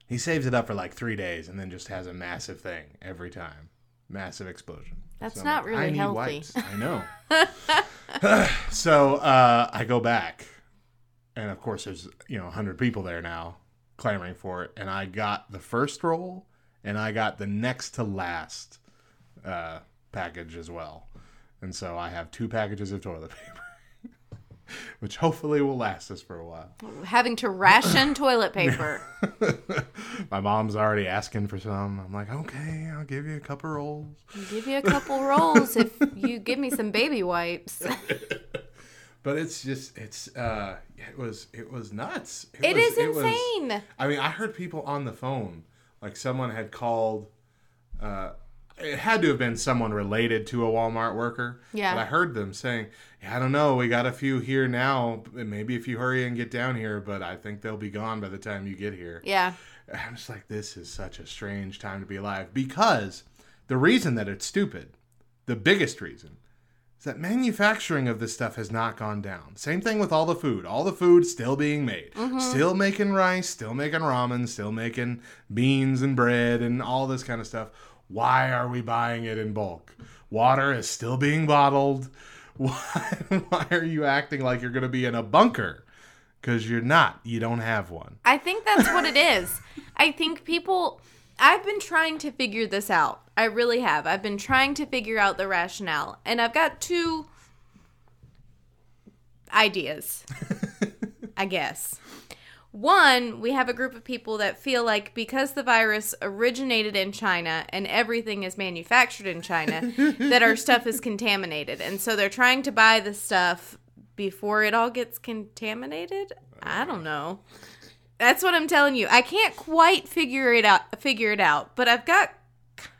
He saves it up for like three days and then just has a massive thing every time, massive explosion. That's I'm not really I healthy." I know. so uh, I go back and of course there's you know 100 people there now clamoring for it and i got the first roll and i got the next to last uh, package as well and so i have two packages of toilet paper which hopefully will last us for a while Having to ration toilet paper. my mom's already asking for some i'm like okay i'll give you a couple rolls Give you a couple rolls if you give me some baby wipes. but it's just it's uh it was it was nuts It was, is it was- insane. I mean, I heard people on the phone, like someone had called. Uh, it had to have been someone related to a Walmart worker. Yeah. But I heard them saying, yeah, "I don't know. We got a few here now. Maybe if you hurry and get down here, but I think they'll be gone by the time you get here." Yeah. I'm just like, this is such a strange time to be alive because the reason that it's stupid, the biggest reason, is that manufacturing of this stuff has not gone down. Same thing with all the food. All the food still being made. Mm-hmm. Still making rice, still making ramen, still making beans and bread and all this kind of stuff. Why are we buying it in bulk? Water is still being bottled. Why, why are you acting like you're going to be in a bunker? Because you're not. You don't have one. I think that's what it is. I think people. I've been trying to figure this out. I really have. I've been trying to figure out the rationale. And I've got two ideas, I guess. One, we have a group of people that feel like because the virus originated in China and everything is manufactured in China, that our stuff is contaminated. And so they're trying to buy the stuff before it all gets contaminated. I don't know. That's what I'm telling you. I can't quite figure it out figure it out, but I've got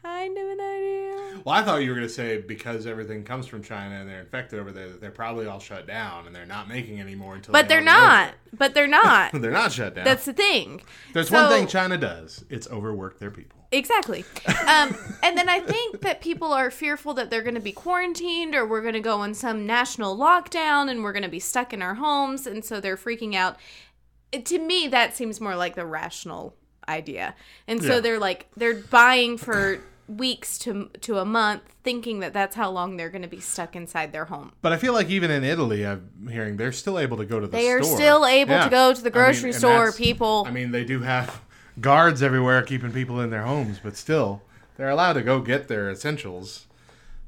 kind of an idea. Well, I thought you were going to say because everything comes from China and they're infected over there, that they're probably all shut down and they're not making any more until. But they get not. But they're not. They're not shut down. That's the thing. There's So- one thing China does: it's overwork their people. Exactly. Um, and then I think that people are fearful that they're going to be quarantined or we're going to go on some national lockdown and we're going to be stuck in our homes. And so they're freaking out. To me, that seems more like the rational idea. And so Yeah. they're like, they're buying for weeks to to a month thinking that that's how long they're going to be stuck inside their home. But I feel like even in Italy, I'm hearing they're still able to go to the store. They are store. still able Yeah. to go to the I mean, grocery store, people. I mean, they do have guards everywhere keeping people in their homes, but still, they're allowed to go get their essentials.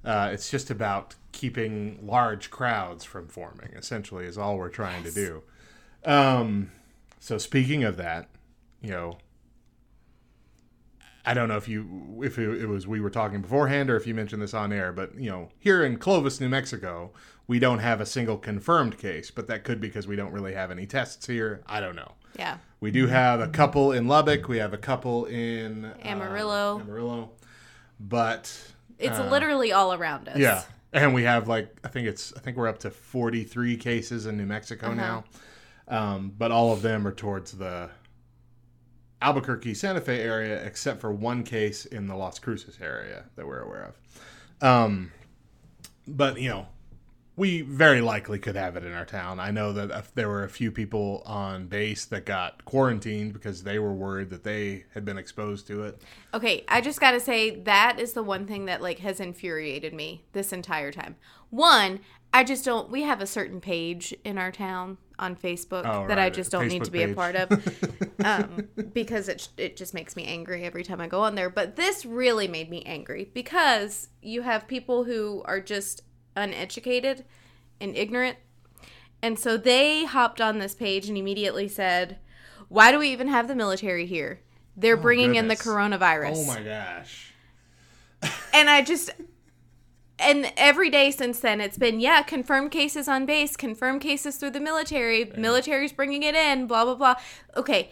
Uh, it's just about keeping large crowds from forming. Essentially, is all we're trying to do. Um, so speaking of that, you know, I don't know if you if it, was we were talking beforehand or if you mentioned this on air, but you know, here in Clovis, New Mexico, we don't have a single confirmed case, but that could be because we don't really have any tests here. I don't know. yeah. We do have a couple in Lubbock. We have a couple in uh, Amarillo. Amarillo, but It's literally all around us. Uh, yeah, and we have like I think it's I think we're up to forty three cases in New Mexico Uh-huh. now, um, but all of them are towards the Albuquerque Santa Fe area, except for one case in the Las Cruces area that we're aware of. Um, but you know, we very likely could have it in our town. I know that there were a few people on base that got quarantined because they were worried that they had been exposed to it. Okay, I just got to say that is the one thing that like has infuriated me this entire time. One, I just don't we have a certain page in our town on Facebook Oh, that I just don't need to be a part of. um, because it it just makes me angry every time I go on there, but this really made me angry because you have people who are just uneducated and ignorant. And so they hopped on this page and immediately said, "Why do we even have the military here? They're bringing in the coronavirus." Oh my gosh. and I just and every day since then it's been yeah confirmed cases on base confirmed cases through the military military's bringing it in blah blah blah okay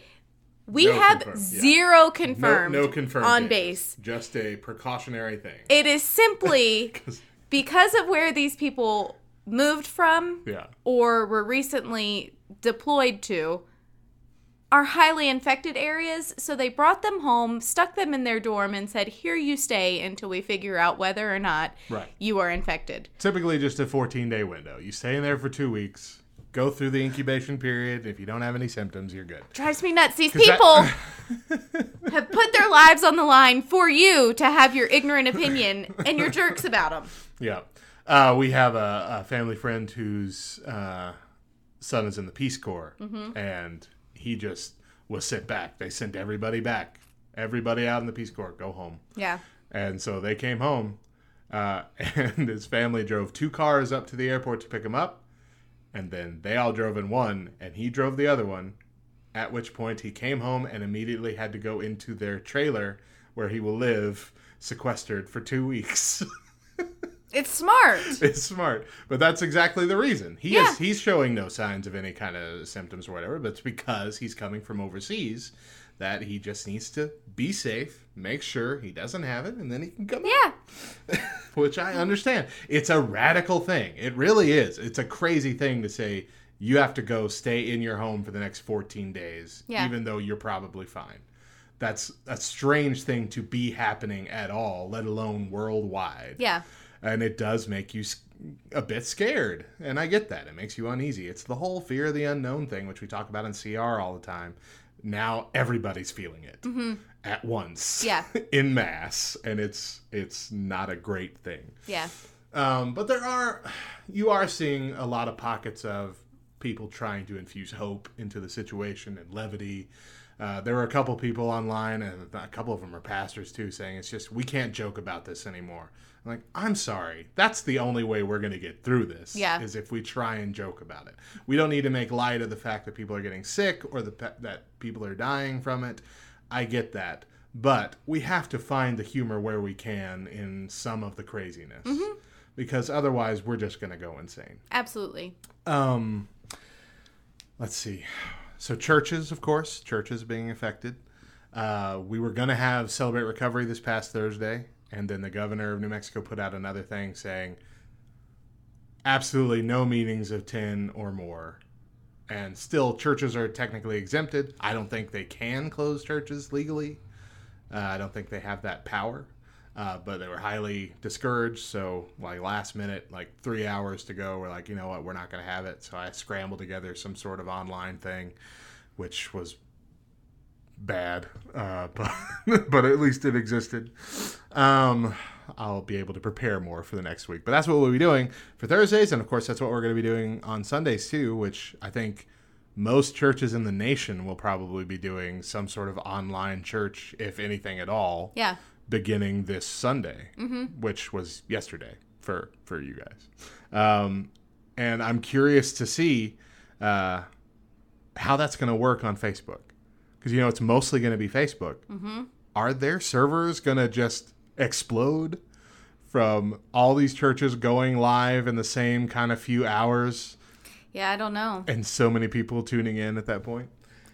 we No have confirmed, yeah. zero No, confirmed, no confirmed on cases. base Just a precautionary thing. it is simply because of where these people moved from Yeah. or were recently deployed to are highly infected areas so they brought them home stuck them in their dorm and said here you stay until we figure out whether or not Right. you are infected Typically just a 14 day window. You stay in there for two weeks, go through the incubation period. If you don't have any symptoms, you're good. drives me nuts these 'Cause that- people have put their lives on the line for you to have your ignorant opinion and you're jerks about them Yeah. Uh, we have a, a family friend whose uh, son is in the Peace Corps, and he just was sent back. They sent everybody back, everybody out in the Peace Corps, go home. Yeah. And so they came home, uh, and his family drove two cars up to the airport to pick him up, and then they all drove in one, and he drove the other one. At which point he came home and immediately had to go into their trailer where he will live sequestered for two weeks. It's smart. it's smart, but that's exactly the reason. He Yeah. is he's showing no signs of any kind of symptoms or whatever, but it's because he's coming from overseas that he just needs to be safe, make sure he doesn't have it, and then he can come Yeah. which I understand. It's a radical thing. It really is. It's a crazy thing to say you have to go stay in your home for the next 14 days, Yeah. even though you're probably fine. That's a strange thing to be happening at all, let alone worldwide. Yeah. And it does make you a bit scared. And I get that. It makes you uneasy. It's the whole fear of the unknown thing, which we talk about in CR all the time. Now everybody's feeling it at once. Yeah. in mass. And it's it's not a great thing. Yeah. Um, but there are, you are seeing a lot of pockets of people trying to infuse hope into the situation and levity. Uh, there were a couple people online, and a couple of them are pastors too, saying it's just we can't joke about this anymore. I'm like, I'm sorry. That's the only way we're going to get through this. Yeah. is if we try and joke about it. We don't need to make light of the fact that people are getting sick or the pe- that people are dying from it. I get that, but we have to find the humor where we can in some of the craziness, because otherwise we're just going to go insane. Absolutely. Um, let's see. So churches, of course, churches being affected. Uh, we were going to have celebrate recovery this past Thursday, and then the governor of New Mexico put out another thing saying absolutely no meetings of ten or more. And still, churches are technically exempted. I don't think they can close churches legally. Uh, I don't think they have that power. Uh, but they were highly discouraged. So, like last minute, like three hours to go, we're like, you know what, we're not going to have it. So I scrambled together some sort of online thing, which was bad, uh, but but at least it existed. Um, I'll be able to prepare more for the next week. But that's what we'll be doing for Thursdays, and of course, that's what we're going to be doing on Sundays too. Which I think most churches in the nation will probably be doing some sort of online church, if anything at all Yeah. beginning this Sunday, which was yesterday for for you guys. Um, and I'm curious to see uh, how that's going to work on Facebook because you know it's mostly going to be Facebook. Mm-hmm. Are their servers going to just explode from all these churches going live in the same kind of few hours Yeah, I don't know. and so many people tuning in at that point?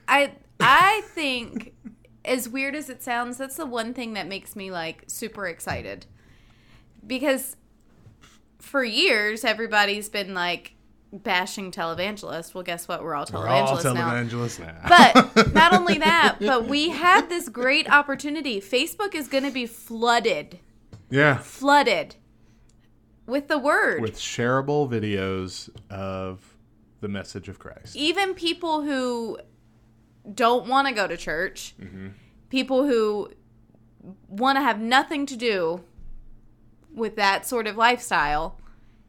I I think as weird as it sounds, that's the one thing that makes me like super excited. Because for years everybody's been like bashing televangelists. Well, guess what? We're all We're all televangelists now. now. But not only that, but we have this great opportunity. Facebook is going to be flooded, yeah, flooded with the word. with shareable videos of the message of Christ. even people who don't want to go to church, Mm-hmm. people who want to have nothing to do with that sort of lifestyle,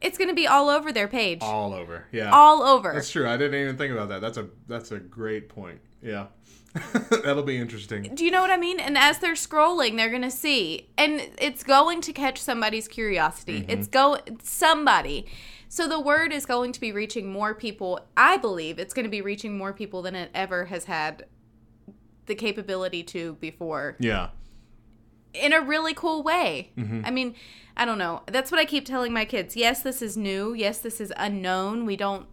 it's going to be all over their page. all over. Yeah, all over. that's true. I didn't even think about that. That's a that's a great point. Yeah, that'll be interesting. Do you know what I mean? And as they're scrolling, they're going to see, and it's going to catch somebody's curiosity. Mm-hmm. It's go somebody. So the word is going to be reaching more people. I believe it's going to be reaching more people than it ever has had the capability to before Yeah, in a really cool way. Mm-hmm. I mean, I don't know. That's what I keep telling my kids. Yes, this is new. Yes, this is unknown. We don't,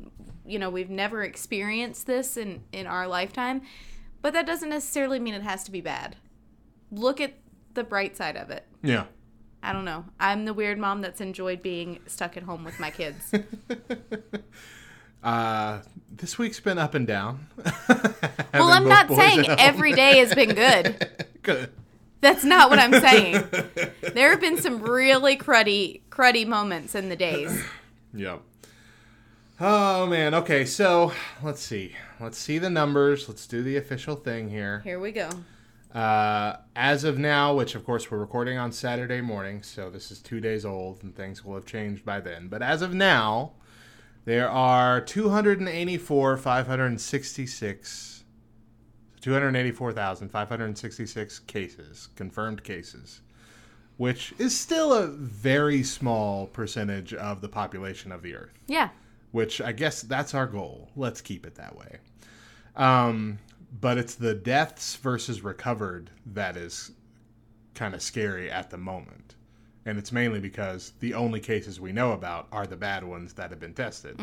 you know, we've never experienced this in in our lifetime. But that doesn't necessarily mean it has to be bad. Look at the bright side of it. yeah. I don't know. I'm the weird mom that's enjoyed being stuck at home with my kids. Uh, this week's been up and down. well, I'm not saying every day has been good. Good. That's not what I'm saying. There have been some really cruddy, cruddy moments in the days. Yeah. Oh man. Okay, so let's see. Let's see the numbers. Let's do the official thing here. Here we go. Uh, as of now, which of course we're recording on Saturday morning, so this is two days old, and things will have changed by then. But as of now, There are 284, 566, 284,566 cases, confirmed cases, which is still a very small percentage of the population of the Earth, Yeah. which I guess that's our goal. Let's keep it that way. Um, but it's the deaths versus recovered that is kind of scary at the moment. And it's mainly because the only cases we know about are the bad ones that have been tested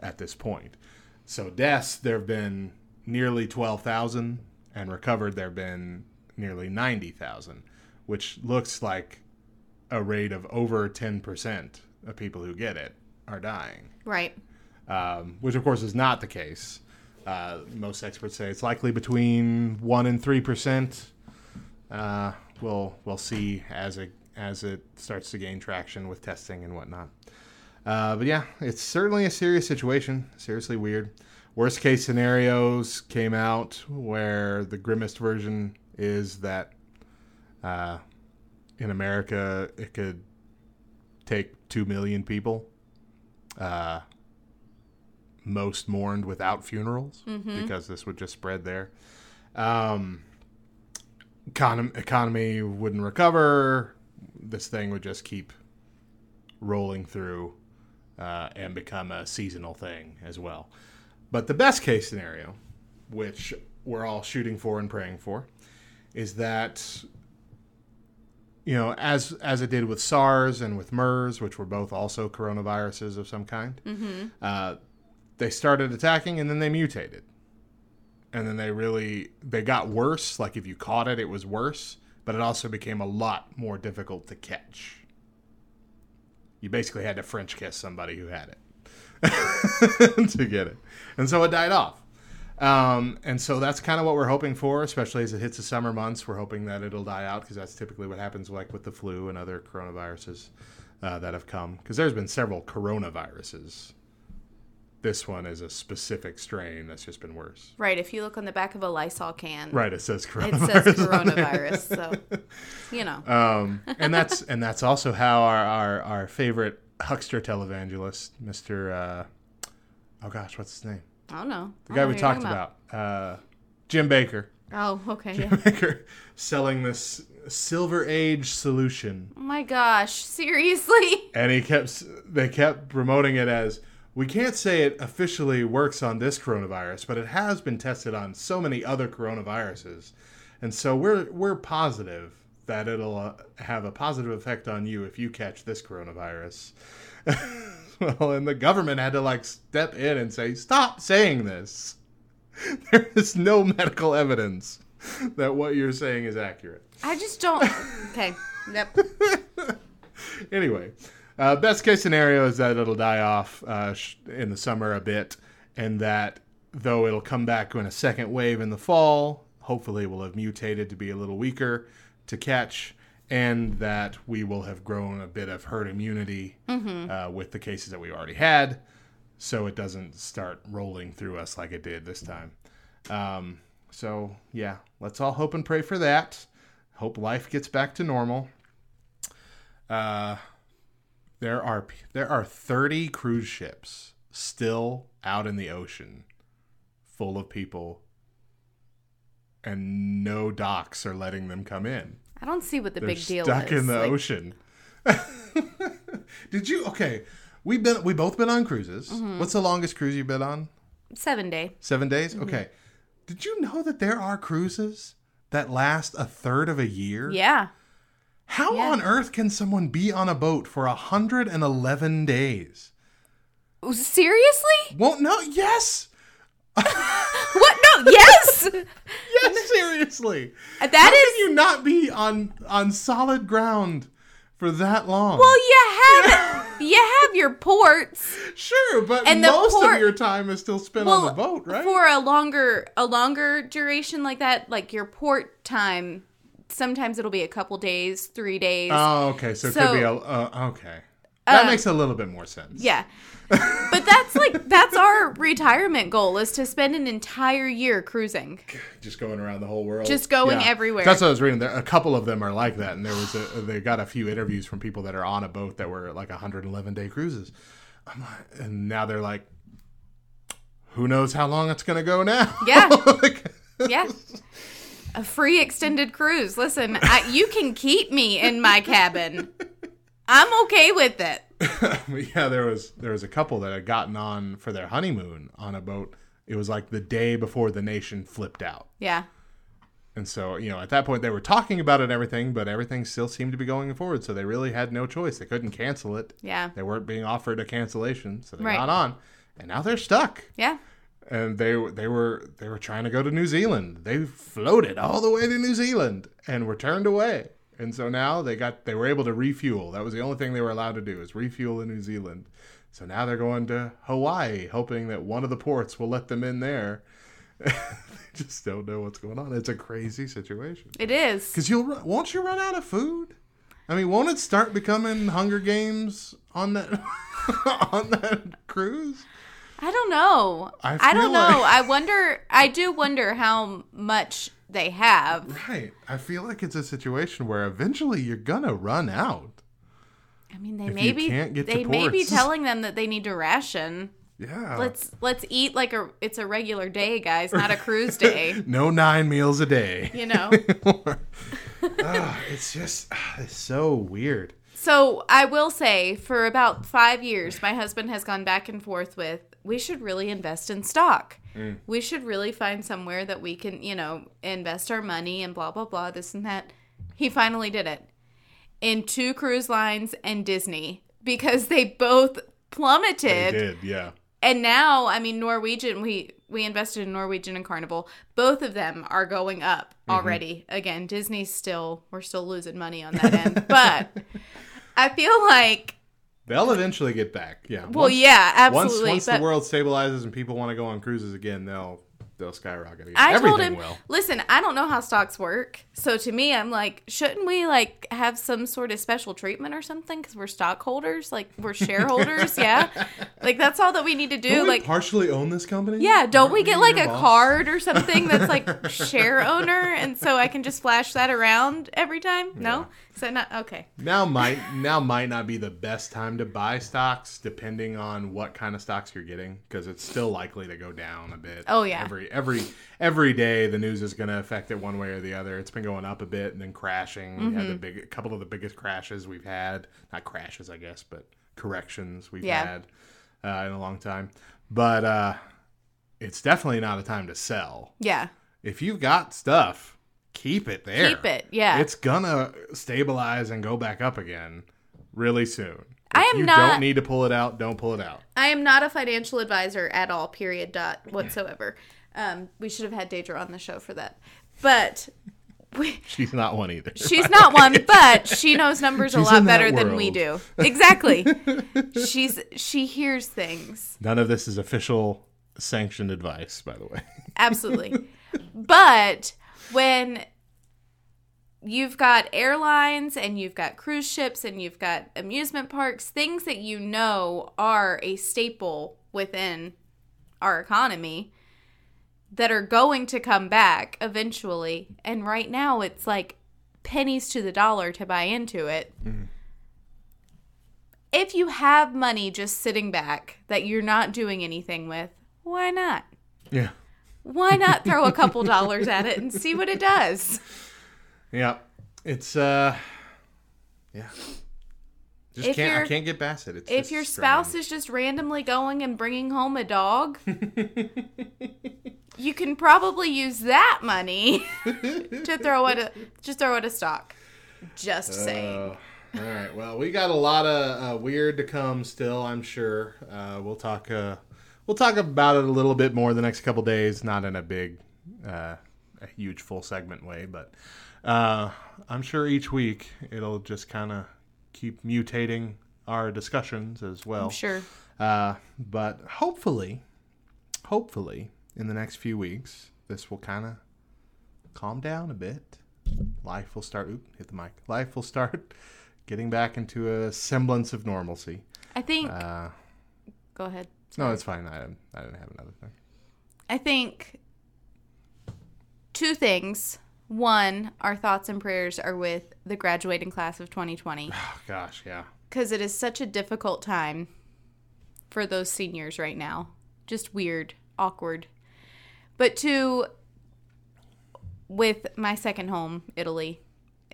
at this point. So deaths, there have been nearly 12,000, and recovered, there have been nearly 90,000, which looks like a rate of over 10% of people who get it are dying Right. um, which of course is not the case. Uh, most experts say it's likely between one and three percent. Uh, we'll we'll see as it as it starts to gain traction with testing and whatnot. Uh, but yeah, it's certainly a serious situation. Seriously weird. Worst case scenarios came out where the grimmest version is that uh, in America it could take two million people. Uh, most mourned without funerals because this would just spread there. Um, econom- economy wouldn't recover. This thing would just keep rolling through uh, and become a seasonal thing as well. But the best case scenario, which we're all shooting for and praying for, is that you know, as as it did with SARS and with MERS, which were both also coronaviruses of some kind, uh, they started attacking and then they mutated, and then they really they got worse. Like if you caught it, it was worse, but it also became a lot more difficult to catch. You basically had to French kiss somebody who had it to get it, and so it died off. Um, and so that's kind of what we're hoping for, especially as it hits the summer months. We're hoping that it'll die out because that's typically what happens, like with the flu and other coronaviruses uh, that have come. Because there's been several coronaviruses. This one is a specific strain that's just been worse. Right. If you look on the back of a Lysol can, Right, it says coronavirus. it says coronavirus. so, you know. um, and that's and that's also how our our, our favorite huckster televangelist, Mister, uh, oh gosh, what's his name? I don't know. The guy we talked about, uh, Jim Bakker. Oh, okay. Yeah. Bakker selling this silver age solution Oh my gosh. Seriously? and he kept they kept promoting it as we can't say it officially works on this coronavirus but it has been tested on so many other coronaviruses and so we're we're positive that it'll uh, have a positive effect on you if you catch this coronavirus well and the government had to like step in and say stop saying this there is no medical evidence that what you're saying is accurate I just don't. Okay. Yep. anyway, uh, best case scenario is that it'll die off uh, in the summer a bit, and that though it'll come back in a second wave in the fall, hopefully it will have mutated to be a little weaker to catch, and that we will have grown a bit of herd immunity uh, with the cases that we already had, so it doesn't start rolling through us like it did this time. Um, so yeah, let's all hope and pray for that. Hope life gets back to normal. Uh, there are there are 30 cruise ships still out in the ocean full of people and no docks are letting them come in. I don't see what the They're big deal stuck is. Stuck in the Like, ocean. Did you okay, we've been we both been on cruises. Mm-hmm. What's the longest cruise you've been on? Seven day. 7 days? Mm-hmm. Okay. Did you know that there are cruises that last a third of a year? Yeah. How Yeah. on earth can someone be on a boat for 111 days? Seriously? Won't no yes. What? No. Yes. Yes, seriously. How that can you not be on on solid ground for that long? Well, you have you have your ports. sure, but and most port- of your time is still spent Well, on the boat, right? For a longer a longer duration like that, like your port time, sometimes it'll be a couple days, three days. oh, okay. So, it could be a uh, okay. That Uh, makes a little bit more sense. yeah. but that's like that's our retirement goal is to spend an entire year cruising. just going around the whole world, Just going everywhere. That's what I was reading. A couple of them are like that, and there was a, they got a few interviews from people that are on a boat that were like 111 day cruises. I'm like, and now they're like, who knows how long it's gonna go now? Yeah. Like, Yeah. A free extended cruise. Listen, I, you can keep me in my cabin. I'm okay with it. yeah, there was there was a couple that had gotten on for their honeymoon on a boat. It was like the day before the nation flipped out. Yeah. And so, you know, at that point they were talking about it and everything, but everything still seemed to be going forward. So they really had no choice. They couldn't cancel it. Yeah. They weren't being offered a cancellation, so they Right. got on. And now they're stuck. Yeah. And they they were they were trying to go to New Zealand. They floated all the way to New Zealand and were turned away. And so now they got they were able to refuel. That was the only thing they were allowed to do is refuel in New Zealand. So now they're going to Hawaii, hoping that one of the ports will let them in there. they just don't know what's going on. It's a crazy situation. It is. Because you'll won't you run out of food? I mean, won't it start becoming Hunger Games on that on that cruise? I don't know. I I, don't feel know. I wonder. I do wonder how much they have. Right. I feel like it's a situation where eventually you're gonna run out. I mean, they may be. can't get to they may be telling them that they need to ration. Yeah. Let's let's eat like a. It's a regular day, guys, not a cruise day. no nine meals a day. You know. Ah, it's just ah, it's so weird. So I will say, for about five years, my husband has gone back and forth with, we should really invest in stock. We should really find somewhere that we can, you know, invest our money and blah, blah, blah, this and that. He finally did it in two cruise lines and Disney because they both They plummeted. did, yeah. And now, I mean, Norwegian, we we invested in Norwegian and Carnival. Both of them are going up Mm-hmm. already. Again, Disney's still we're still losing money on that end, but I feel like They'll eventually get back. Yeah. well, yeah, Once absolutely. once but the world stabilizes and people want to go on cruises again, they'll they'll skyrocket again. I Everything told him, will. listen, I don't know how stocks work. So to me, I'm like, shouldn't we like have some sort of special treatment or something because we're stockholders, like we're shareholders, yeah. Like that's all that we need to do. Like partially own this company? Yeah, don't Aren't we get like a boss? card or something that's like share owner and so I can just flash that around every time? No? So not okay. Now might now might not be the best time to buy stocks, depending on what kind of stocks you're getting, because it's still likely to go down a bit. Oh, yeah. Every every every day, the news is going to affect it one way or the other. It's been going up a bit and then crashing. We Mm-hmm. had the big a couple of the biggest crashes we've had. Not crashes, I guess, but corrections we've Yeah. had uh, in a long time. But uh, it's definitely not a time to sell. Yeah. If you've got stuff, keep it there. Keep it, yeah. It's gonna stabilize and go back up again really soon. I am you not- don't need to pull it out, don't pull it out. I am not a financial advisor at all, period dot whatsoever. Um, we should have had Deidre on the show for that. But we, She's not one either. she's not one, but she knows numbers a lot better than we do. Exactly. She's she hears things. None of this is official sanctioned advice, by the way. Absolutely. but when you've got airlines and you've got cruise ships and you've got amusement parks, things that you know are a staple within our economy that are going to come back eventually. And right now it's like pennies to the dollar to buy into it. Mm-hmm. If you have money just sitting back that you're not doing anything with, why not? Yeah. Why not throw a couple dollars at it and see what it does? Yeah. It's uh yeah. Just If can't I can't get past it. It's If your spouse strange. is just randomly going and bringing home a dog, you can probably use that money to throw at a just throw at a stock. Just saying. Uh, all right. Well, we got a lot of uh, weird to come still. I'm sure. Uh, we'll talk. We'll talk about it a little bit more the next couple days. Not in a big, uh, a huge full segment way, but uh, I'm sure each week it'll just kind of keep mutating our discussions as well. I'm sure. Uh, but hopefully, hopefully, in the next few weeks, this will kind of calm down a bit. Life will start. Oop, hit the mic. Life will start getting back into a semblance of normalcy. I think. Uh, go ahead. No, it's fine. I, I didn't have another thing. I think two things. One, our thoughts and prayers are with the graduating class of 2020. Oh gosh, yeah. because it is such a difficult time for those seniors right now. Just weird, awkward. But two, with my second home, Italy,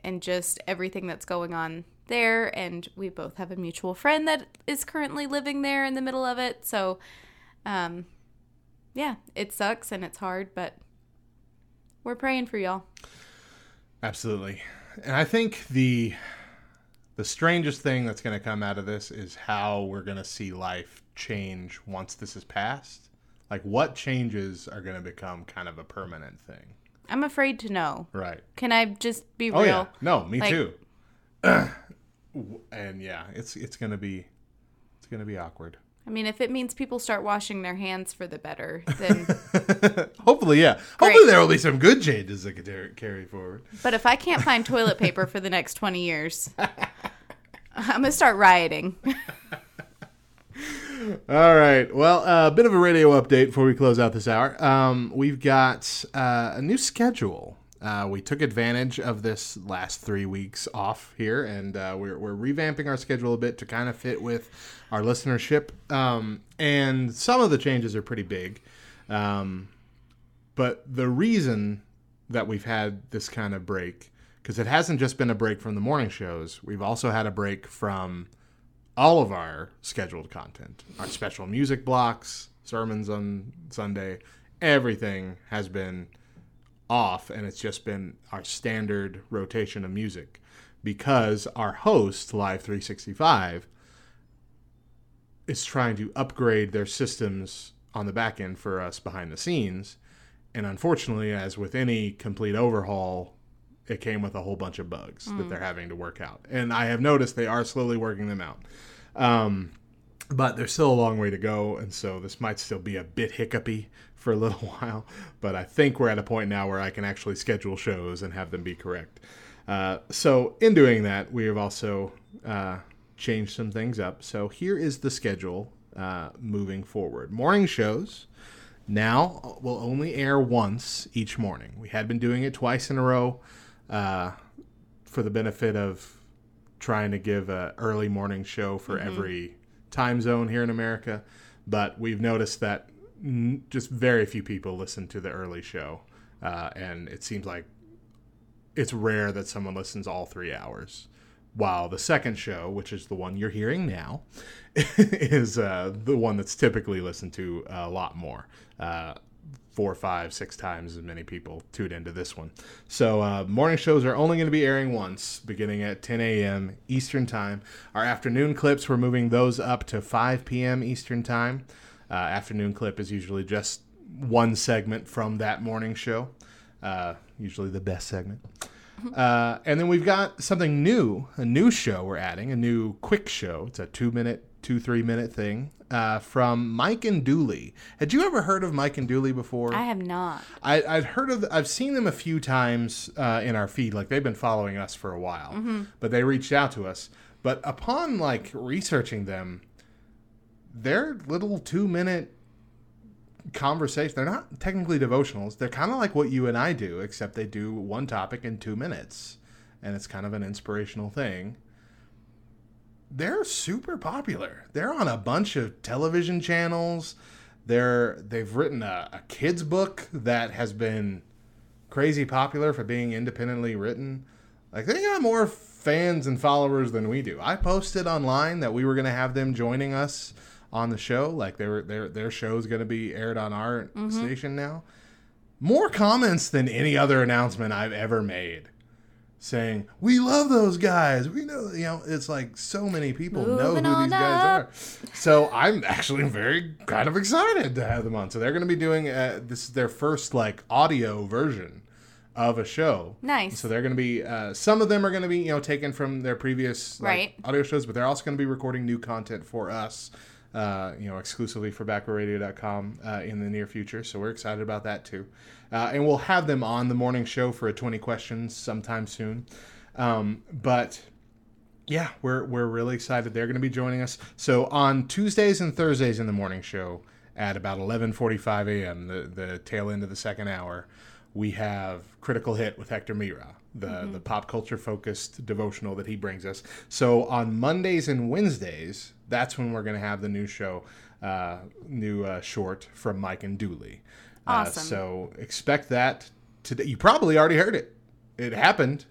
and just everything that's going on there. And we both have a mutual friend that is currently living there in the middle of it. So, um, yeah, it sucks and it's hard, but we're praying for y'all. Absolutely. And I think the the strangest thing that's going to come out of this is how we're going to see life change once this is passed. Like what changes are going to become kind of a permanent thing. I'm afraid to know. Right. Can I just be real? Oh yeah. No, me Like- too. and yeah, it's it's going to be it's to be awkward. I mean, if it means people start washing their hands for the better, then. Hopefully, yeah. Great. Hopefully there will be some good changes that could carry forward. but if I can't find toilet paper for the next 20 years, I'm going to start rioting. All right. Well, a uh, bit of a radio update before we close out this hour. Um, we've got uh, a new schedule. Uh, we took advantage of this last three weeks off here, and uh, we're, we're revamping our schedule a bit to kind of fit with our listenership. Um, and some of the changes are pretty big. Um, but the reason that we've had this kind of break, because it hasn't just been a break from the morning shows, we've also had a break from all of our scheduled content, our special music blocks, sermons on Sunday, everything has been off, and it's just been our standard rotation of music because our host, Live 365, is trying to upgrade their systems on the back end for us behind the scenes. And unfortunately, as with any complete overhaul, it came with a whole bunch of bugs that they're having to work out. And I have noticed they are slowly working them out. Um, but there's still a long way to go, and so this might still be a bit hiccupy for a little while. But I think we're at a point now where I can actually schedule shows and have them be correct. Uh, so in doing that, we have also uh, changed some things up. So here is the schedule uh, moving forward. Morning shows now will only air once each morning. We had been doing it twice in a row uh, for the benefit of trying to give a early morning show for every time zone here in America, but we've noticed that n- just very few people listen to the early show, uh, and it seems like it's rare that someone listens all three hours. While the second show, which is the one you're hearing now, is uh, the one that's typically listened to a lot more. Uh, four, five, six times as many people tuned into this one. So uh, morning shows are only going to be airing once, beginning at 10 a.m. Eastern Time. Our afternoon clips, we're moving those up to 5 p.m. Eastern Time. Uh, afternoon clip is usually just one segment from that morning show, uh, usually the best segment. Uh, and then we've got something new, a new show we're adding, a new quick show. It's a two minute, two, three minute thing uh, from Mike and Dooley. Had you ever heard of Mike and Dooley before? I have not. I, I'd heard of, I've seen them a few times uh, in our feed. Like they've been following us for a while, but they reached out to us. But upon like researching them, they're little two minute conversations. They're not technically devotionals. They're kind of like what you and I do, except they do one topic in two minutes, and it's kind of an inspirational thing. They're super popular. They're on a bunch of television channels. They're they've written a, a kids book that has been crazy popular for being independently written. Like they got more fans and followers than we do. I posted online that we were going to have them joining us on the show. Like they were their show is going to be aired on our station now. More comments than any other announcement I've ever made. Saying we love those guys. We know, you know, it's like so many people know who these guys up. are. So I'm actually very kind of excited to have them on. So they're going to be doing uh, this is their first like audio version of a show. Nice. So they're going to be uh, some of them are going to be you know taken from their previous like, Right. audio shows, but they're also going to be recording new content for us. Uh, you know, exclusively for backrowradio.com uh, in the near future. So we're excited about that too. Uh, and we'll have them on the morning show for a 20 questions sometime soon. Um, but yeah, we're we're really excited. They're going to be joining us. So on Tuesdays and Thursdays in the morning show at about 11:45 a.m., the the tail end of the second hour, we have Critical Hit with Hector Mira, the, the pop culture focused devotional that he brings us. So on Mondays and Wednesdays, that's when we're going to have the new show, uh, new uh, short from Mike and Dooley. Uh, Awesome. so expect that today. You probably already heard it. It happened.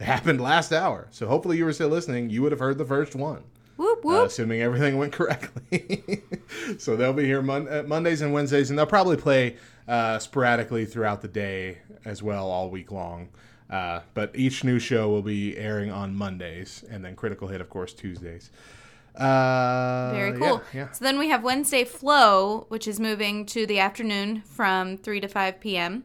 It happened last hour. So hopefully you were still listening. You would have heard the first one Whoop uh, whoop. assuming everything went correctly. so they'll be here mon- uh, Mondays and Wednesdays, and they'll probably play uh, sporadically throughout the day as well, all week long. Uh, but each new show will be airing on Mondays, and then Critical Hit, of course, Tuesdays. Uh, Very cool. Yeah, So then we have Wednesday Flow, which is moving to the afternoon from 3 to 5 p.m.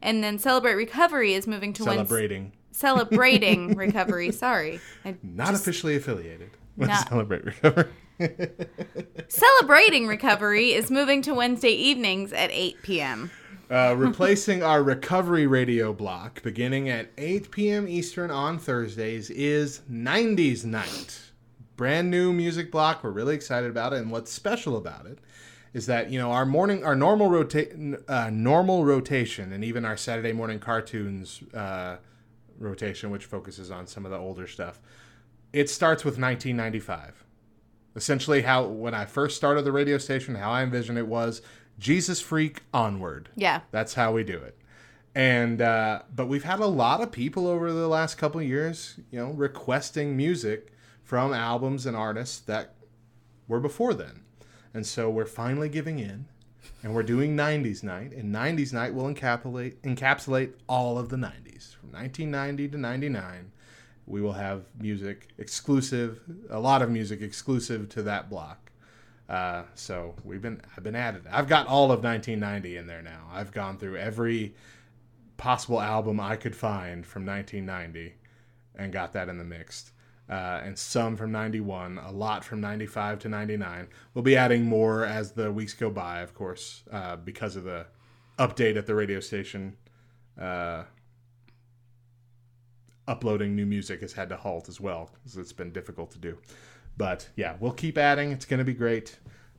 And then Celebrate Recovery is moving to Wednesday. Celebrating, Celebrating Recovery. Sorry. I not officially affiliated with Not- Celebrate Recovery. Celebrating Recovery is moving to Wednesday evenings at 8 p.m. Uh, replacing our recovery radio block beginning at 8 p.m. Eastern on Thursdays is 90s Night. Brand new music block. We're really excited about it. And what's special about it is that, you know, our morning, our normal, rota- uh, normal rotation and even our Saturday morning cartoons uh, rotation, which focuses on some of the older stuff, it starts with 1995 essentially how when I first started the radio station, how I envisioned it was Jesus freak onward. Yeah. That's how we do it. And uh, but we've had a lot of people over the last couple of years, you know, requesting music from albums and artists that were before then. And so we're finally giving in and we're doing 90s night and 90s night will encapsulate encapsulate all of the 90s from 1990 to 99 we will have music exclusive a lot of music exclusive to that block uh, so we've been i've been at it. I've got all of 1990 in there now. I've gone through every possible album i could find from 1990 and got that in the mix. Uh, and some from 91 a lot from 95 to 99 we'll be adding more as the weeks go by of course uh, because of the update at the radio station. Uh, uploading new music has had to halt as well because it's been difficult to do. But yeah, we'll keep adding. It's going to be great.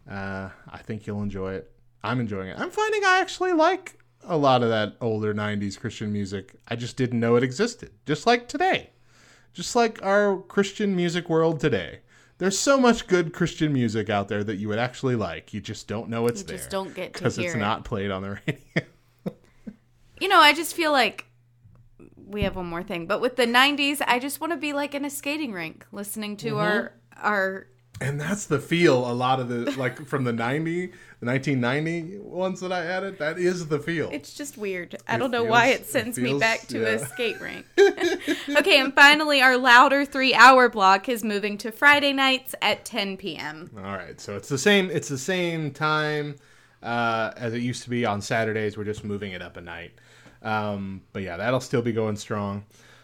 Uh, I think you'll enjoy it. I'm enjoying it. I'm finding I actually like a lot of that older 90s Christian music. I just didn't know it existed. Just like today. Just like our Christian music world today. There's so much good Christian music out there that you would actually like. You just don't know it's You there. just don't get to because it's it. not played on the radio. You know, I just feel like we have one more thing, but with the 90s, I just want to be like in a skating rink listening to our our And that's the feel a lot of the like from the 90, the 1990 ones that I added. That is the feel. It's just weird. I It don't know why it sends it me back to a skate rink. okay, and finally, our louder three hour block is moving to Friday nights at 10 p.m. All right, so it's the same. It's the same time uh, as it used to be on Saturdays. We're just moving it up a night. Um, but yeah, that'll still be going strong.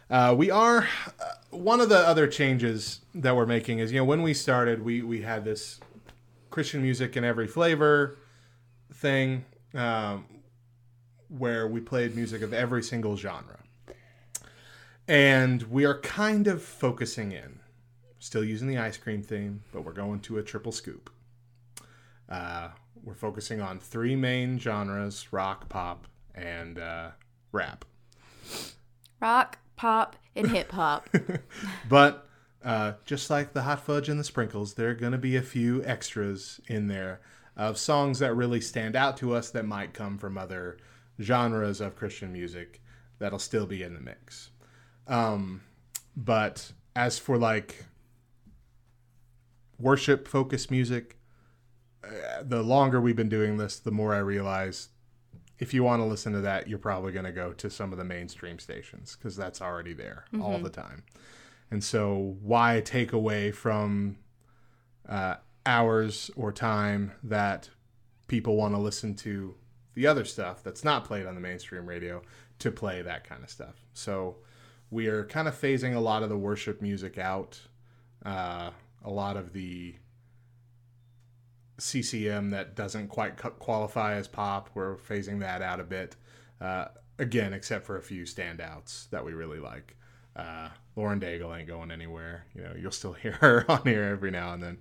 Uh, we are uh, one of the other changes that we're making is you know when we started we we had this Christian music in every flavor thing um, where we played music of every single genre, and we are kind of focusing in still using the ice cream theme, but we're going to a triple scoop. Uh, we're focusing on three main genres rock, pop, and uh, rap. Rock, pop, and hip hop. But uh, just like the hot fudge and the sprinkles, there are going to be a few extras in there of songs that really stand out to us that might come from other genres of Christian music that'll still be in the mix. Um, but as for like worship focused music, uh, the longer we've been doing this, the more I realize if you want to listen to that, you're probably going to go to some of the mainstream stations because that's already there all the time. And so, why take away from uh, hours or time that people want to listen to the other stuff that's not played on the mainstream radio to play that kind of stuff? So, we are kind of phasing a lot of the worship music out, uh, a lot of the CCM that doesn't quite qualify as pop. We're phasing that out a bit. Uh, again, except for a few standouts that we really like. Uh, Lauren Daigle ain't going anywhere. You know, you'll still hear her on here every now and then.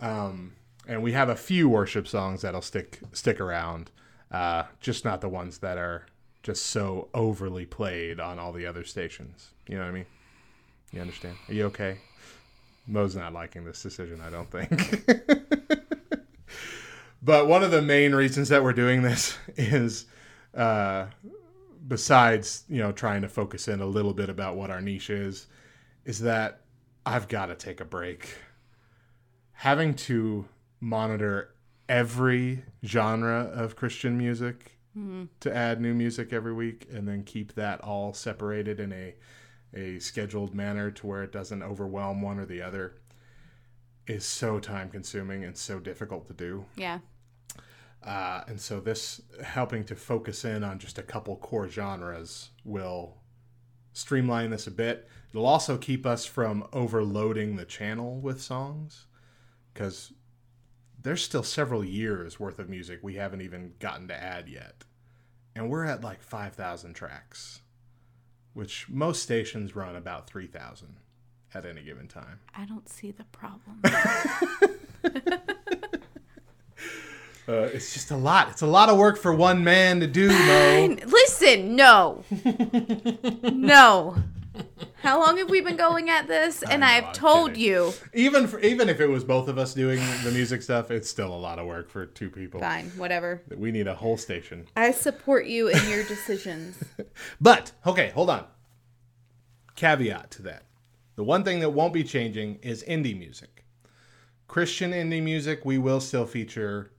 Um, and we have a few worship songs that'll stick stick around, uh, just not the ones that are just so overly played on all the other stations. You know what I mean? You understand? Are you okay? Mo's not liking this decision, I don't think. but one of the main reasons that we're doing this is uh, besides, you know, trying to focus in a little bit about what our niche is, is that I've got to take a break. Having to monitor every genre of Christian music to add new music every week and then keep that all separated in a a scheduled manner to where it doesn't overwhelm one or the other is so time consuming and so difficult to do. Yeah. Uh, and so this helping to focus in on just a couple core genres will streamline this a bit. It'll also keep us from overloading the channel with songs because there's still several years worth of music we haven't even gotten to add yet. And we're at like 5,000 tracks, which most stations run about 3,000 at any given time. I don't see the problem. Uh, it's just a lot. It's a lot of work for one man to do, Mo. Listen, no. no. How long have we been going at this? And know, I've I'm told kidding. you. Even for, even if it was both of us doing the music stuff, it's still a lot of work for two people. Fine, whatever. We need a whole station. I support you in your decisions. But okay, hold on. Caveat to that: the one thing that won't be changing is indie music. Christian indie music, we will still feature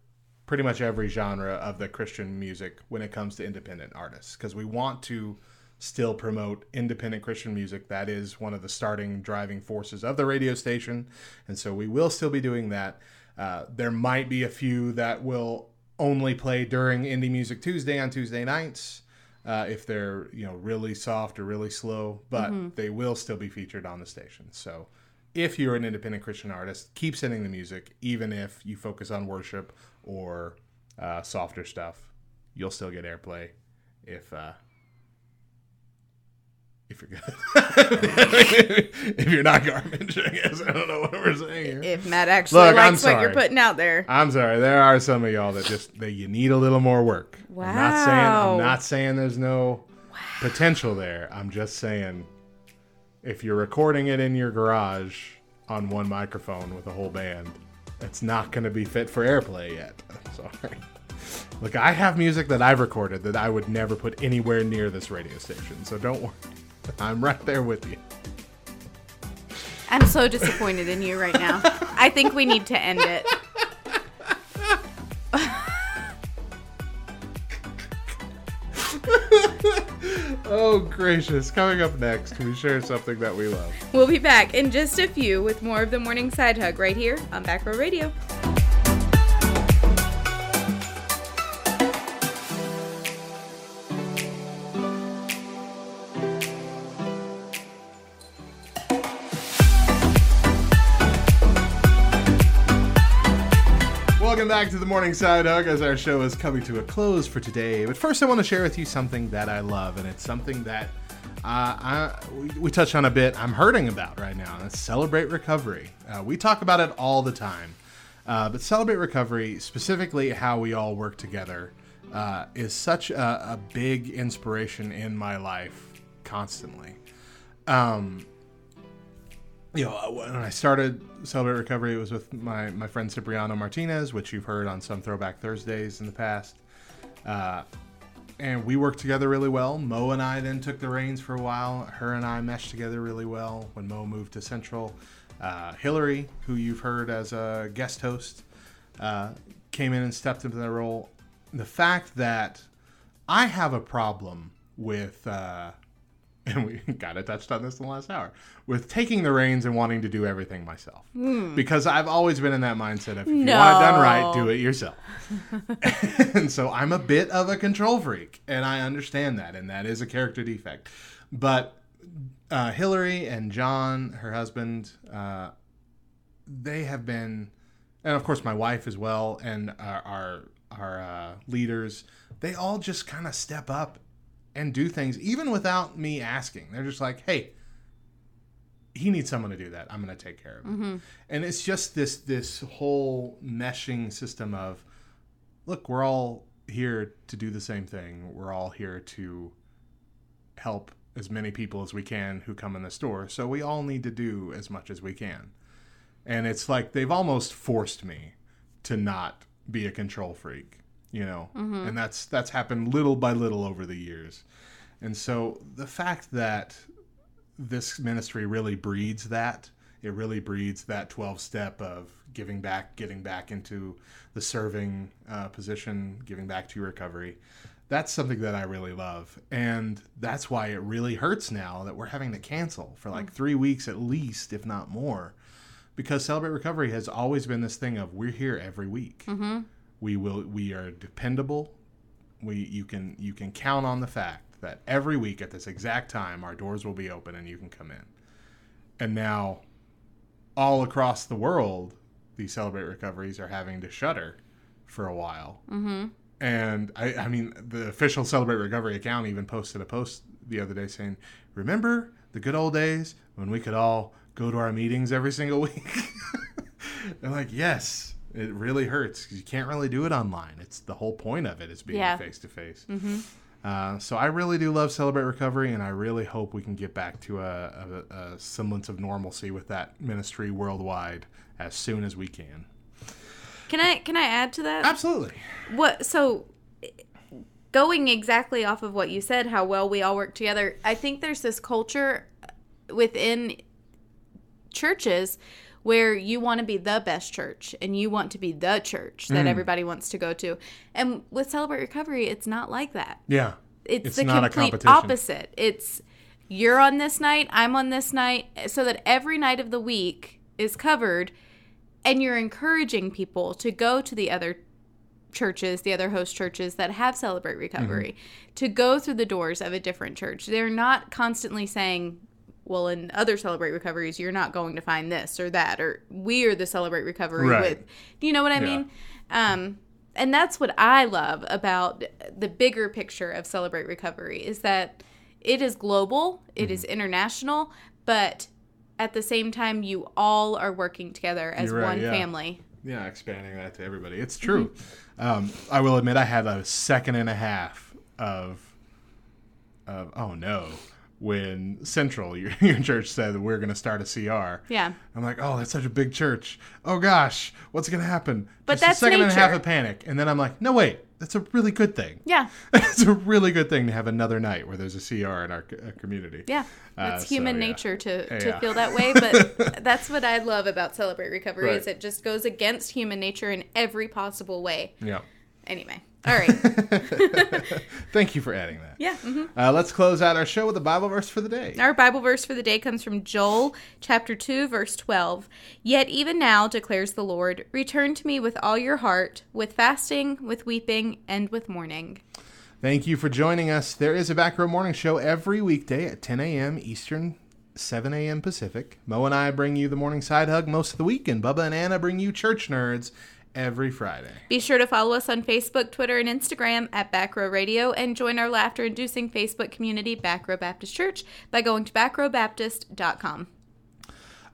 pretty much every genre of the Christian music when it comes to independent artists because we want to still promote independent Christian music. That is one of the starting driving forces of the radio station, and so we will still be doing that. Uh, there might be a few that will only play during Indie Music Tuesday on Tuesday nights uh, if they're you know really soft or really slow, but they will still be featured on the station. So if you're an independent Christian artist, keep sending the music, even if you focus on worship or uh, softer stuff. You'll still get airplay if uh, if you're good. if you're not garbage, I guess I don't know what we're saying here. if Matt actually Look, I'm likes what you're putting out there. I'm sorry. There are some of y'all that just that you need a little more work. I'm not saying Wow. I'm not saying there's no potential there. I'm just saying if you're recording it in your garage on one microphone with a whole band, it's not going to be fit for airplay yet. Sorry. Look, I have music that I've recorded that I would never put anywhere near this radio station. So don't worry. I'm right there with you. I'm so disappointed in you right now. I think we need to end it. Oh gracious! Coming up next, we share something that we love. We'll be back in just a few with more of the morning side hug right here on Back Row Radio. Welcome back to the Morning Side Hug as our show is coming to a close for today. But first, I want to share with you something that I love, and it's something that uh, I, we, touched on a bit. I'm hurting about right now, and it's Celebrate Recovery. Uh, we talk about it all the time, uh, but Celebrate Recovery, specifically how we all work together, uh, is such a, a big inspiration in my life constantly. Um, you know, when I started Celebrate Recovery, it was with my, my friend Cipriano Martinez, which you've heard on some Throwback Thursdays in the past. Uh, and we worked together really well. Mo and I then took the reins for a while. Her and I meshed together really well when Mo moved to Central. Uh, Hillary, who you've heard as a guest host, uh, came in and stepped into that role. The fact that I have a problem with, uh, and we kind of touched on this in the last hour, with taking the reins and wanting to do everything myself. Because I've always been in that mindset of if you want it done right, do it yourself. and so I'm a bit of a control freak, and I understand that, and that is a character defect. But uh, Hillary and John, her husband, uh, they have been, and of course my wife as well, and our our, our uh, leaders, they all just kind of step up and do things even without me asking. They're just like, hey. He needs someone to do that. I'm going to take care of it, mm-hmm. and it's just this this whole meshing system of look, we're all here to do the same thing. We're all here to help as many people as we can who come in the store. So we all need to do as much as we can. And it's like they've almost forced me to not be a control freak, you know. And that's that's happened little by little over the years. And so the fact that this ministry really breeds that. It really breeds that 12 step of giving back, getting back into the serving uh, position, giving back to your recovery. That's something that I really love. And that's why it really hurts now that we're having to cancel for like three weeks at least, if not more. Because Celebrate Recovery has always been this thing of we're here every week. Mm-hmm. We will. We are dependable. We you can you can count on the fact that every week at this exact time our doors will be open and you can come in. And now, all across the world, these Celebrate Recoveries are having to shutter for a while. Mm-hmm. And I, I mean, the official Celebrate Recovery account even posted a post the other day saying, "Remember the good old days when we could all go to our meetings every single week?" and like, yes, it really hurts 'cause you can't really do it online. It's the whole point of it is being Yeah. face to face. Uh, So I really do love Celebrate Recovery, and I really hope we can get back to a, a, a semblance of normalcy with that ministry worldwide as soon as we can. Can I can I add to that? Absolutely. What so going exactly off of what you said, how well we all work together. I think there's this culture within churches where you want to be the best church and you want to be the church Mm. that everybody wants to go to. And with Celebrate Recovery, it's not like that. Yeah. It's, It's the complete opposite. It's you're on this night, I'm on this night, so that every night of the week is covered, and you're encouraging people to go to the other churches, the other host churches that have Celebrate Recovery, Mm-hmm. to go through the doors of a different church. They're not constantly saying, well, in other Celebrate Recoveries, you're not going to find this or that, or we are the Celebrate Recovery Right. with. Do you know what I Yeah. mean? Um, and that's what I love about the bigger picture of Celebrate Recovery is that it is global, it Mm-hmm. is international, but at the same time, you all are working together as right, one yeah. family. Yeah, expanding that to everybody. It's true. Um, I will admit I had a second and a half of, of oh no, when Central, your, your church said we're going to start a CR. Yeah. I'm like, oh, that's such a big church. Oh gosh, what's going to happen? But Just that's a second and a half of panic, and then I'm like, no wait, that's a really good thing. Yeah. it's a really good thing to have another night where there's a CR in our uh, community. Yeah. Uh, It's human so, yeah. nature to, to Yeah. feel that way, but that's what I love about Celebrate Recovery Right. is it just goes against human nature in every possible way. Yeah. Anyway. All right. Thank you for adding that. yeah. mhm. Uh, let's close out our show with a Bible verse for the day. Our Bible verse for the day comes from Joel chapter 2 verse 12. Yet even now declares the Lord, return to me with all your heart, with fasting, with weeping, and with mourning. Thank you for joining us. There is a Back Row Morning Show every weekday at 10 a.m. Eastern, 7 a.m. Pacific. Mo and I bring you the morning side hug most of the week, and Bubba and Anna bring you church nerds every Friday. Be sure to follow us on Facebook, Twitter, and Instagram at Back Row Radio and join our laughter inducing Facebook community, Back Row Baptist Church, by going to backrowbaptist.com.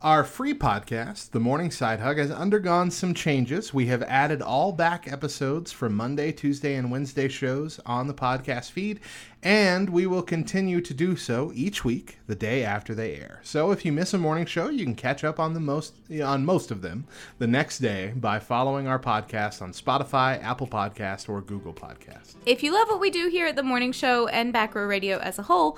Our free podcast, The Morning Side Hug, has undergone some changes. We have added all back episodes from Monday, Tuesday, and Wednesday shows on the podcast feed, and we will continue to do so each week, the day after they air. So if you miss a morning show, you can catch up on the most on most of them the next day by following our podcast on Spotify, Apple Podcast, or Google Podcast. If you love what we do here at the Morning Show and Back Row Radio as a whole,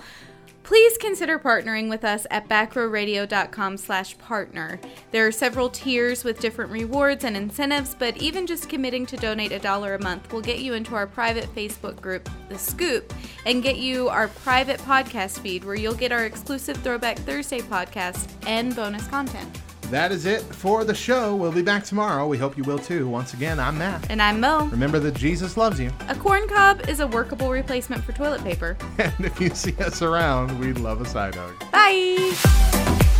please consider partnering with us at backrowradio.com slash partner. There are several tiers with different rewards and incentives, but even just committing to donate a dollar a month will get you into our private Facebook group, The Scoop, and get you our private podcast feed where you'll get our exclusive Throwback Thursday podcast and bonus content. That is it for the show. We'll be back tomorrow. We hope you will too. Once again, I'm Matt. And I'm Mo. Remember that Jesus loves you. A corn cob is a workable replacement for toilet paper. And if you see us around, we'd love a side hug. Bye!